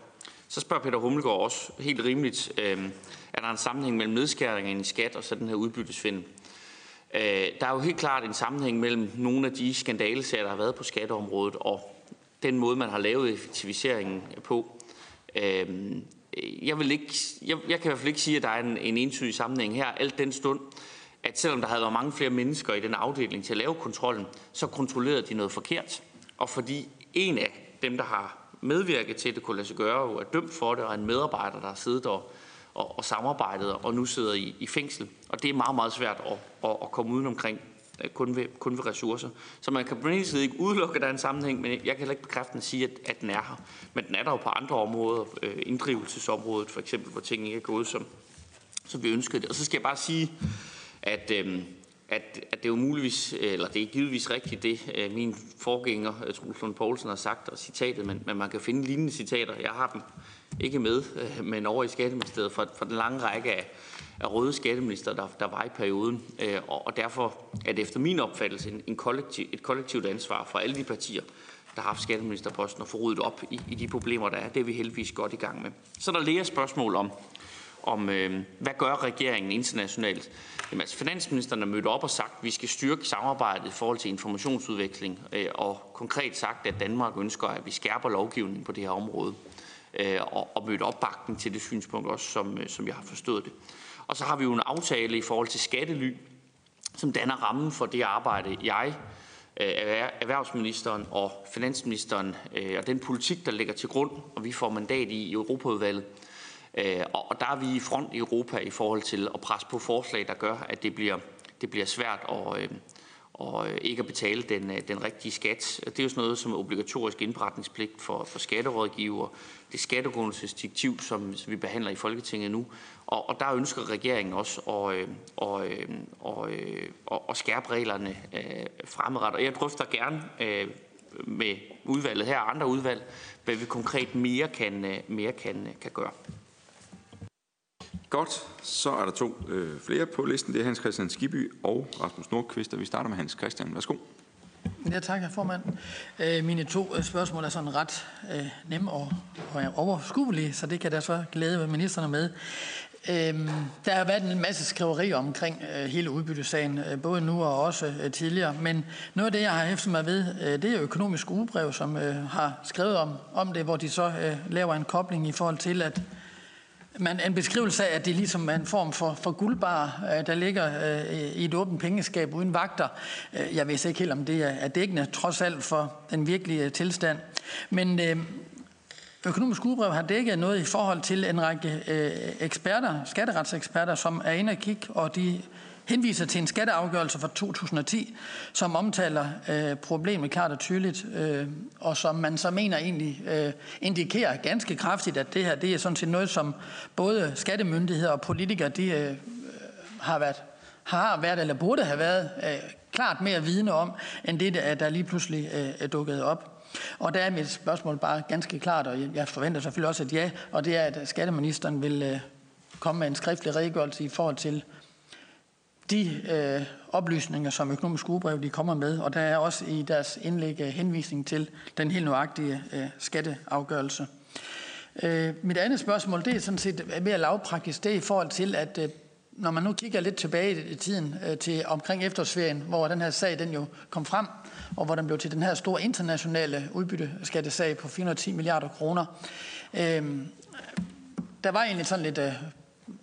Så spørger Peter Hummelgaard også helt rimeligt, øh, er der en sammenhæng mellem nedskæringen i skat og så den her udbyttesvindel? Øh, der er jo helt klart en sammenhæng mellem nogle af de skandalesager, der har været på skatteområdet, og den måde, man har lavet effektiviseringen på. Øh, jeg, vil ikke, jeg, jeg kan i hvert fald ikke sige, at der er en, en entydig sammenhæng her, alt den stund, at selvom der havde været mange flere mennesker i den afdeling til at lave kontrollen, så kontrollerede de noget forkert. Og fordi en af dem, der har medvirket til, at det kunne lade sig gøre, er dømt for det, og en medarbejder, der har siddet og, og, og samarbejdet, og nu sidder i, i fængsel. Og det er meget, meget svært at, at, at komme uden omkring Øh, kun ved, kun ved ressourcer. Så man kan på den ene side ikke udelukke, at der er en sammenhæng, men jeg kan heller ikke bekræfte at sige, at, at den er her. Men den er der jo på andre områder, øh, inddrivelsesområdet for eksempel, hvor tingene ikke er gået, som, som vi ønskede det. Og så skal jeg bare sige, at, øh, at, at det er jo muligvis, eller det er givetvis rigtigt, det øh, min forgænger, øh, Truls Lund Poulsen, har sagt, og citatet, men, men man kan finde lignende citater. Jeg har dem ikke med, øh, men over i Skatteministeriet fra, fra den lange række af røde skatteminister, der, der var i perioden. Øh, og, og derfor er det efter min opfattelse en, en kollektiv, et kollektivt ansvar for alle de partier, der har haft skatteministerposten, at få ryddet op i, i de problemer, der er. Det er vi heldigvis godt i gang med. Så der ligger spørgsmål om, om øh, hvad gør regeringen internationalt? Jamen, altså, finansministeren er mødt op og sagt, at vi skal styrke samarbejdet i forhold til informationsudveksling, øh, og konkret sagt, at Danmark ønsker, at vi skærper lovgivningen på det her område, øh, og, og mødt opbakning til det synspunkt også, som, øh, som jeg har forstået det. Og så har vi jo en aftale i forhold til skattely, som danner rammen for det arbejde, jeg, øh, erhvervsministeren og finansministeren øh, og den politik, der ligger til grund, og vi får mandat i Europaudvalget, øh, og der er vi i front i Europa i forhold til at presse på forslag, der gør, at det bliver, det bliver svært at, og ikke at betale den, den rigtige skat. Det er jo sådan noget som obligatorisk indberetningspligt for, for skatterådgiver, det skattegrundelsesdirektiv, som vi behandler i Folketinget nu. Og, og der ønsker regeringen også at, og, og, og, og skærpe reglerne øh, fremadrettet. Og jeg drøfter gerne øh, med udvalget her og andre udvalg, hvad vi konkret mere kan, mere kan, kan gøre. Godt, så er der to øh, flere på listen. Det er Hans Christian Skiby og Rasmus Nordqvist, og vi starter med Hans Christian. Værsgo. Ja, tak, formand. Øh, mine to øh, spørgsmål er sådan ret øh, nemme og, og overskuelige, så det kan der så glæde ministerne med. Øh, der har været en masse skriverier omkring øh, hele udbyttesagen, øh, både nu og også øh, tidligere. Men noget af det, jeg har hæftet mig ved, øh, det er økonomisk ugebrev, som øh, har skrevet om, om det, hvor de så øh, laver en kobling i forhold til, at man, en beskrivelse af, at det ligesom er en form for, for guldbar, øh, der ligger øh, i et åbent pengeskab uden vagter. Øh, jeg ved ikke helt, om det er dækkende, trods alt for den virkelige øh, tilstand. Men øh, økonomisk udbrev har dækket noget i forhold til en række øh, eksperter, skatteretseksperter, som er inde og kigge, og de henviser til en skatteafgørelse fra 2010, som omtaler øh, problemet klart og tydeligt, øh, og som man så mener egentlig øh, indikerer ganske kraftigt, at det her det er sådan set noget, som både skattemyndigheder og politikere de, øh, øh har været har været eller burde have været øh, klart mere vidne om, end det, der, der lige pludselig øh, er dukket op. Og der er mit spørgsmål bare ganske klart, og jeg forventer selvfølgelig også et ja, og det er, at skatteministeren vil øh, komme med en skriftlig redegørelse i forhold til de øh, oplysninger, som økonomisk ugebrev de kommer med, og der er også i deres indlæg øh, henvisning til den helt nøjagtige øh, skatteafgørelse. Øh, mit andet spørgsmål, det er sådan set mere lavpraktisk, det er i forhold til, at øh, når man nu kigger lidt tilbage i tiden øh, til omkring efterårsferien, hvor den her sag den jo kom frem, og hvor den blev til den her store internationale udbytteskattesag på 410 milliarder kroner. Øh, der var egentlig sådan lidt øh,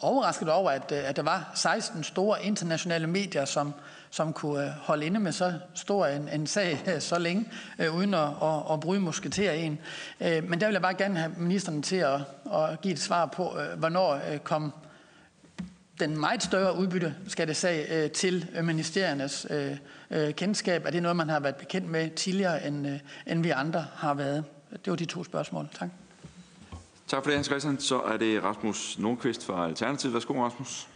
overrasket over, at, øh, at der var 16 store internationale medier, som, som kunne øh, holde inde med så stor en, en sag øh, så længe, øh, uden at, at, at bryde musketer en. Øh, men der vil jeg bare gerne have ministeren til at, at give et svar på, øh, hvornår øh, kom den meget større udbytteskatesag øh, til ministeriernes øh, øh, kendskab. Er det noget, man har været bekendt med tidligere, end, øh, end vi andre har været? Det var de to spørgsmål. Tak. Tak for det, Hans Christian. Så er det Rasmus Nordqvist fra Alternativet. Værsgo, Rasmus.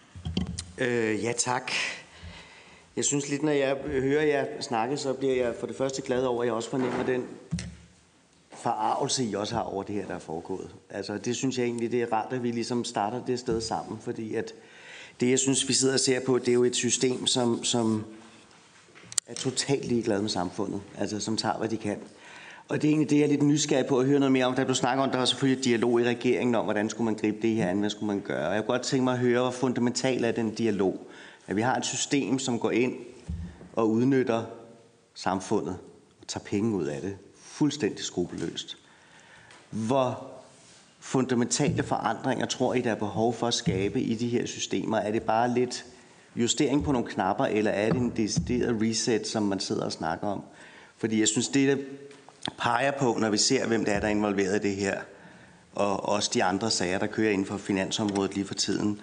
Øh, ja, tak. Jeg synes lidt, når jeg hører jer snakke, så bliver jeg for det første glad over, at jeg også fornemmer den forarvelse, I også har over det her, der er foregået. Altså, det synes jeg egentlig, det er rart, at vi ligesom starter det sted sammen, fordi at det, jeg synes, vi sidder og ser på, det er jo et system, som, som er totalt ligeglad med samfundet, altså som tager, hvad de kan. Og det er egentlig det, jeg er lidt nysgerrig på at høre noget mere om. Der blev snakket om, der var selvfølgelig et dialog i regeringen om, hvordan skulle man gribe det her an, hvad skulle man gøre. Og jeg kunne godt tænke mig at høre, hvor fundamental er den dialog. At vi har et system, som går ind og udnytter samfundet og tager penge ud af det. Fuldstændig skrupelløst. Hvor fundamentale forandringer tror I, der er behov for at skabe i de her systemer? Er det bare lidt justering på nogle knapper, eller er det en decideret reset, som man sidder og snakker om? Fordi jeg synes, det der peger på, når vi ser, hvem det er, der er involveret i det her, og også de andre sager, der kører inden for finansområdet lige for tiden,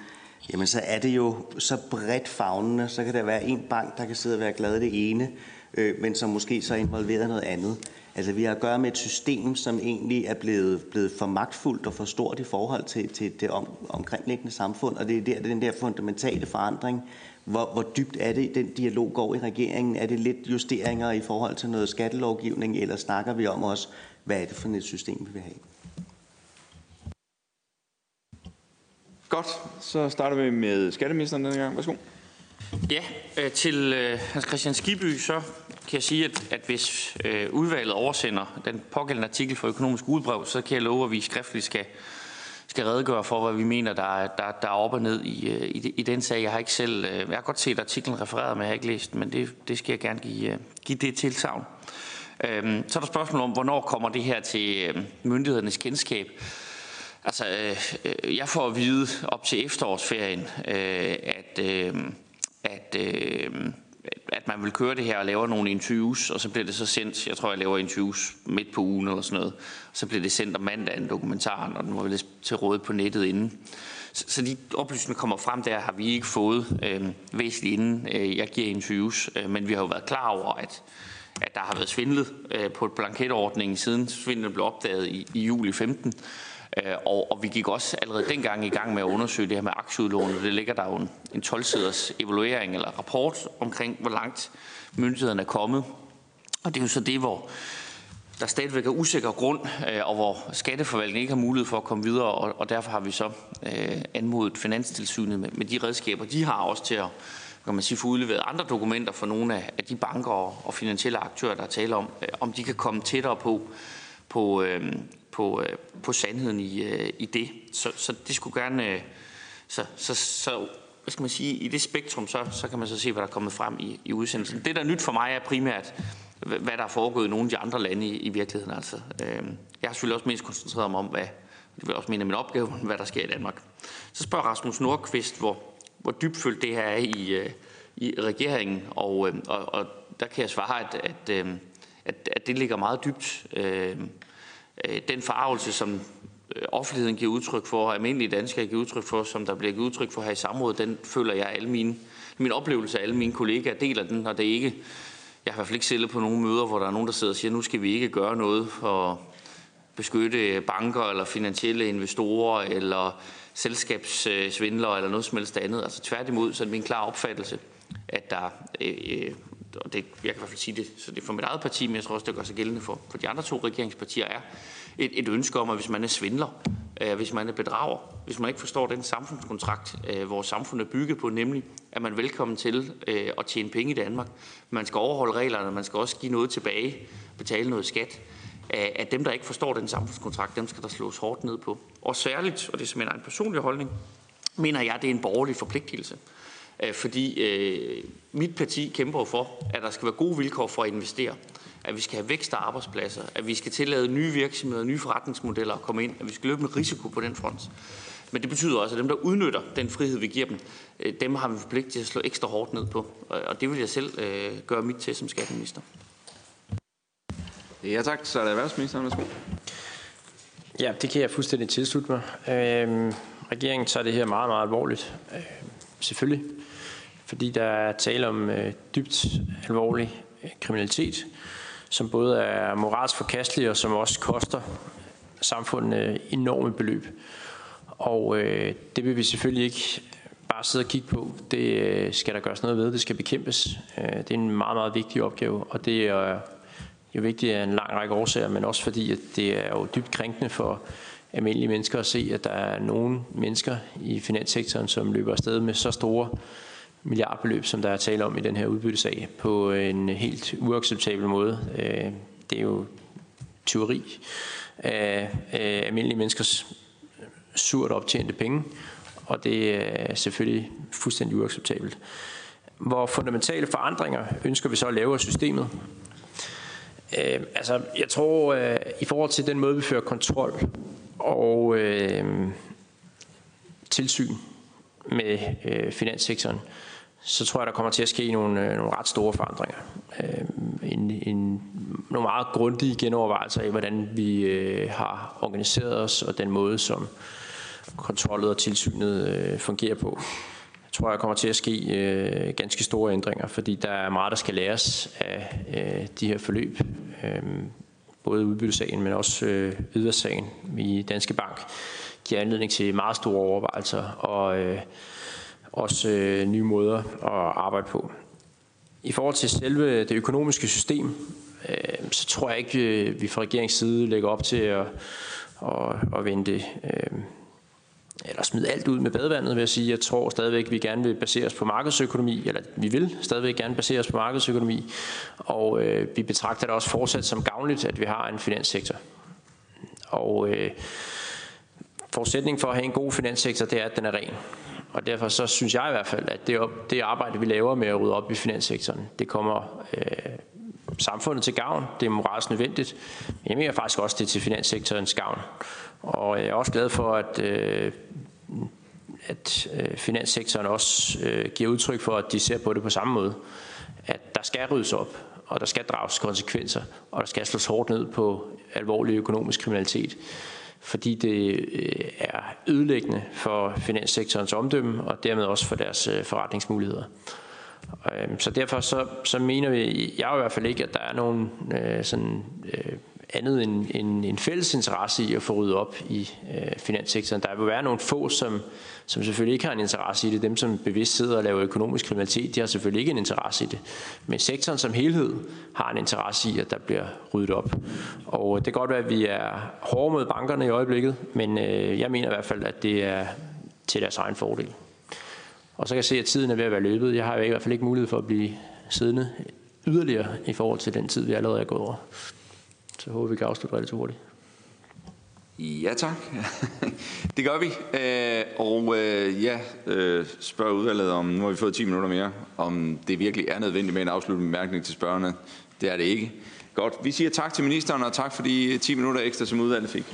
jamen så er det jo så bredt fagnende, så kan der være en bank, der kan sidde og være glad det ene, øh, men som måske så er involveret noget andet. Altså vi har at gøre med et system, som egentlig er blevet, blevet for magtfuldt og for stort i forhold til, til det om, omkringliggende samfund, og det er der, den der fundamentale forandring, hvor, hvor dybt er det, den dialog går i regeringen? Er det lidt justeringer i forhold til noget skattelovgivning, eller snakker vi om også, hvad er det for et system, vi vil have? Godt, så starter vi med skatteministeren denne gang. Værsgo. Ja, øh, til øh, Hans Christian Skiby, så kan jeg sige, at, at hvis øh, udvalget oversender den pågældende artikel for økonomisk udbrev, så kan jeg love, at vi skriftligt skal, skal redegøre for, hvad vi mener, der der, der er op og ned i, øh, i, i den sag. Jeg har ikke selv, jeg har godt set artiklen refereret, men jeg har ikke læst men det, det skal jeg gerne give, give det tilsavn. Øhm, så er der spørgsmål om, hvornår kommer det her til myndighedernes kendskab? Altså, øh, jeg får at vide op til efterårsferien, øh, at, øh, at, øh, at man vil køre det her og laver nogle interviews, og så bliver det så sendt, jeg tror, jeg laver interviews midt på ugen eller sådan noget, så bliver det sendt om mandagen, dokumentaren, og den var lidt til råd på nettet inden. Så, så de oplysninger, kommer frem der, har vi ikke fået øh, væsentligt inden øh, jeg giver interviews, øh, men vi har jo været klar over, at at der har været svindlet øh, på et blanketordning siden svindlen blev opdaget i, i juli 15. Øh, og, og vi gik også allerede dengang i gang med at undersøge det her med aktieudlån. Det ligger der jo en, en 12-siders evaluering eller rapport omkring, hvor langt myndighederne er kommet. Og det er jo så det, hvor der stadigvæk er usikker grund, øh, og hvor skatteforvaltningen ikke har mulighed for at komme videre, og, og derfor har vi så øh, anmodet Finanstilsynet med, med de redskaber, de har også til at kan man sige, få udleveret andre dokumenter for nogle af, af de banker og, og finansielle aktører, der taler om, øh, om de kan komme tættere på, på, øh, på, øh, på sandheden i, øh, i det. Så, så det skulle gerne... Øh, så, så, så hvad skal man sige, i det spektrum, så, så kan man så se, hvad der er kommet frem i, i udsendelsen. Det, der er nyt for mig, er primært, hvad der er foregået i nogle af de andre lande i, i virkeligheden. Altså, øh, jeg har selvfølgelig også mest koncentreret mig om, hvad, det vil også mene min opgave, hvad der sker i Danmark. Så spørger Rasmus Nordqvist, hvor, hvor dybfølt det her er i, øh, i regeringen, og, øh, og, og der kan jeg svare, at, at, øh, at, at det ligger meget dybt. Øh, Øh, Øh, den forarvelse, som øh, offentligheden giver udtryk for, og almindelige danskere giver udtryk for, som der bliver givet udtryk for her i samrådet, den føler jeg alle mine, min oplevelse af alle mine kollegaer deler den, og det er ikke, jeg har i hvert fald ikke siddet på nogle møder, hvor der er nogen, der sidder og siger, nu skal vi ikke gøre noget for at beskytte banker eller finansielle investorer eller selskabssvindlere eller noget som helst andet. Altså tværtimod, så er det min klare opfattelse, at der, øh, øh og det, jeg kan i hvert fald sige det, så det er for mit eget parti, men jeg tror også, det gør sig gældende for, for de andre to regeringspartier, er et, et ønske om, at hvis man er svindler, øh, hvis man er bedrager, hvis man ikke forstår den samfundskontrakt, øh, vores samfund er bygget på, nemlig at man er velkommen til øh, at tjene penge i Danmark. Man skal overholde reglerne, man skal også give noget tilbage, betale noget skat. At dem, der ikke forstår den samfundskontrakt, dem skal der slås hårdt ned på. Og særligt, og det er simpelthen en personlig holdning, mener jeg, det er en borgerlig forpligtelse. Øh, fordi øh, mit parti kæmper for, at der skal være gode vilkår for at investere at vi skal have vækst af arbejdspladser, at vi skal tillade nye virksomheder, nye forretningsmodeller at komme ind, at vi skal løbe med risiko på den front. Men det betyder også, at dem, der udnytter den frihed, vi giver dem, øh, dem har vi forpligtet til at slå ekstra hårdt ned på. Og det vil jeg selv øh, gøre mit til som skatteminister. Ja tak, så er det erhvervsministeren. Værsgo. Ja, det kan jeg fuldstændig tilslutte mig. Øhm, regeringen tager det her meget, meget alvorligt. Øh, selvfølgelig. Fordi der er tale om øh, dybt alvorlig øh, kriminalitet, som både er moralsk forkastelig og som også koster samfundet øh, enorme beløb. Og øh, det vil vi selvfølgelig ikke bare sidde og kigge på. Det øh, skal der gøres noget ved. Det skal bekæmpes. Øh, det er en meget, meget vigtig opgave, og det er øh, jo vigtigt af en lang række årsager, men også fordi, at det er jo dybt krænkende for almindelige mennesker at se, at der er nogle mennesker i finanssektoren, som løber afsted med så store milliardbeløb, som der er tale om i den her udbyttesag, på en helt uacceptabel måde. Øh, det er jo tyveri af almindelige menneskers surt optjente penge, og det er selvfølgelig fuldstændig uacceptabelt. Hvor fundamentale forandringer ønsker vi så at lave af systemet? Øh, altså, jeg tror, øh, i forhold til den måde, vi fører kontrol og øh, tilsyn med øh, finanssektoren, så tror jeg, der kommer til at ske nogle, øh, nogle ret store forandringer. Øh, en, en, nogle meget grundige genovervejelser af, hvordan vi øh, har organiseret os, og den måde, som kontrollet og tilsynet øh, fungerer på. Jeg tror, der kommer til at ske øh, ganske store ændringer, fordi der er meget, der skal læres af øh, de her forløb. Øh, både udbyttesagen, men også øh, ydersagen i Danske Bank giver anledning til meget store overvejelser og øh, også øh, nye måder at arbejde på. I forhold til selve det økonomiske system, øh, så tror jeg ikke, øh, vi fra regeringens side lægger op til at, at, at vente øh, eller smide alt ud med badevandet, vil jeg sige. Jeg tror stadigvæk, vi gerne vil basere os på markedsøkonomi, eller vi vil stadigvæk gerne basere os på markedsøkonomi, og øh, vi betragter det også fortsat som gavnligt, at vi har en finanssektor. Og øh, forudsætningen for at have en god finanssektor, det er, at den er ren. Og derfor så synes jeg i hvert fald, at det, det arbejde, vi laver med at rydde op i finanssektoren, det kommer øh, samfundet til gavn. Det er moralsk nødvendigt. Men jeg mener faktisk også, det er til finanssektorens gavn. Og jeg er også glad for, at, øh, at øh, finanssektoren også øh, giver udtryk for, at de ser på det på samme måde. At der skal ryddes op, og der skal drages konsekvenser, og der skal slås hårdt ned på alvorlig økonomisk kriminalitet fordi det øh, er ødelæggende for finanssektorens omdømme og dermed også for deres øh, forretningsmuligheder. Øhm, så derfor så, så mener vi, jeg i hvert fald ikke, at der er nogen øh, sådan øh, andet end en, en fælles interesse i at få ryddet op i øh, finanssektoren. Der vil være nogle få, som, som selvfølgelig ikke har en interesse i det. Dem, som bevidst sidder og laver økonomisk kriminalitet, de har selvfølgelig ikke en interesse i det. Men sektoren som helhed har en interesse i, at der bliver ryddet op. Og det kan godt være, at vi er hårde mod bankerne i øjeblikket, men øh, jeg mener i hvert fald, at det er til deres egen fordel. Og så kan jeg se, at tiden er ved at være løbet. Jeg har i hvert fald ikke mulighed for at blive siddende yderligere i forhold til den tid, vi allerede er gået over. Så håber vi kan afslutte relativt hurtigt. Ja tak. det gør vi. Øh, og øh, ja, øh, spørger udvalget om, nu har vi fået 10 minutter mere, om det virkelig er nødvendigt med en afsluttende bemærkning til spørgerne. Det er det ikke. Godt. Vi siger tak til ministeren, og tak for de 10 minutter ekstra, som udvalget fik.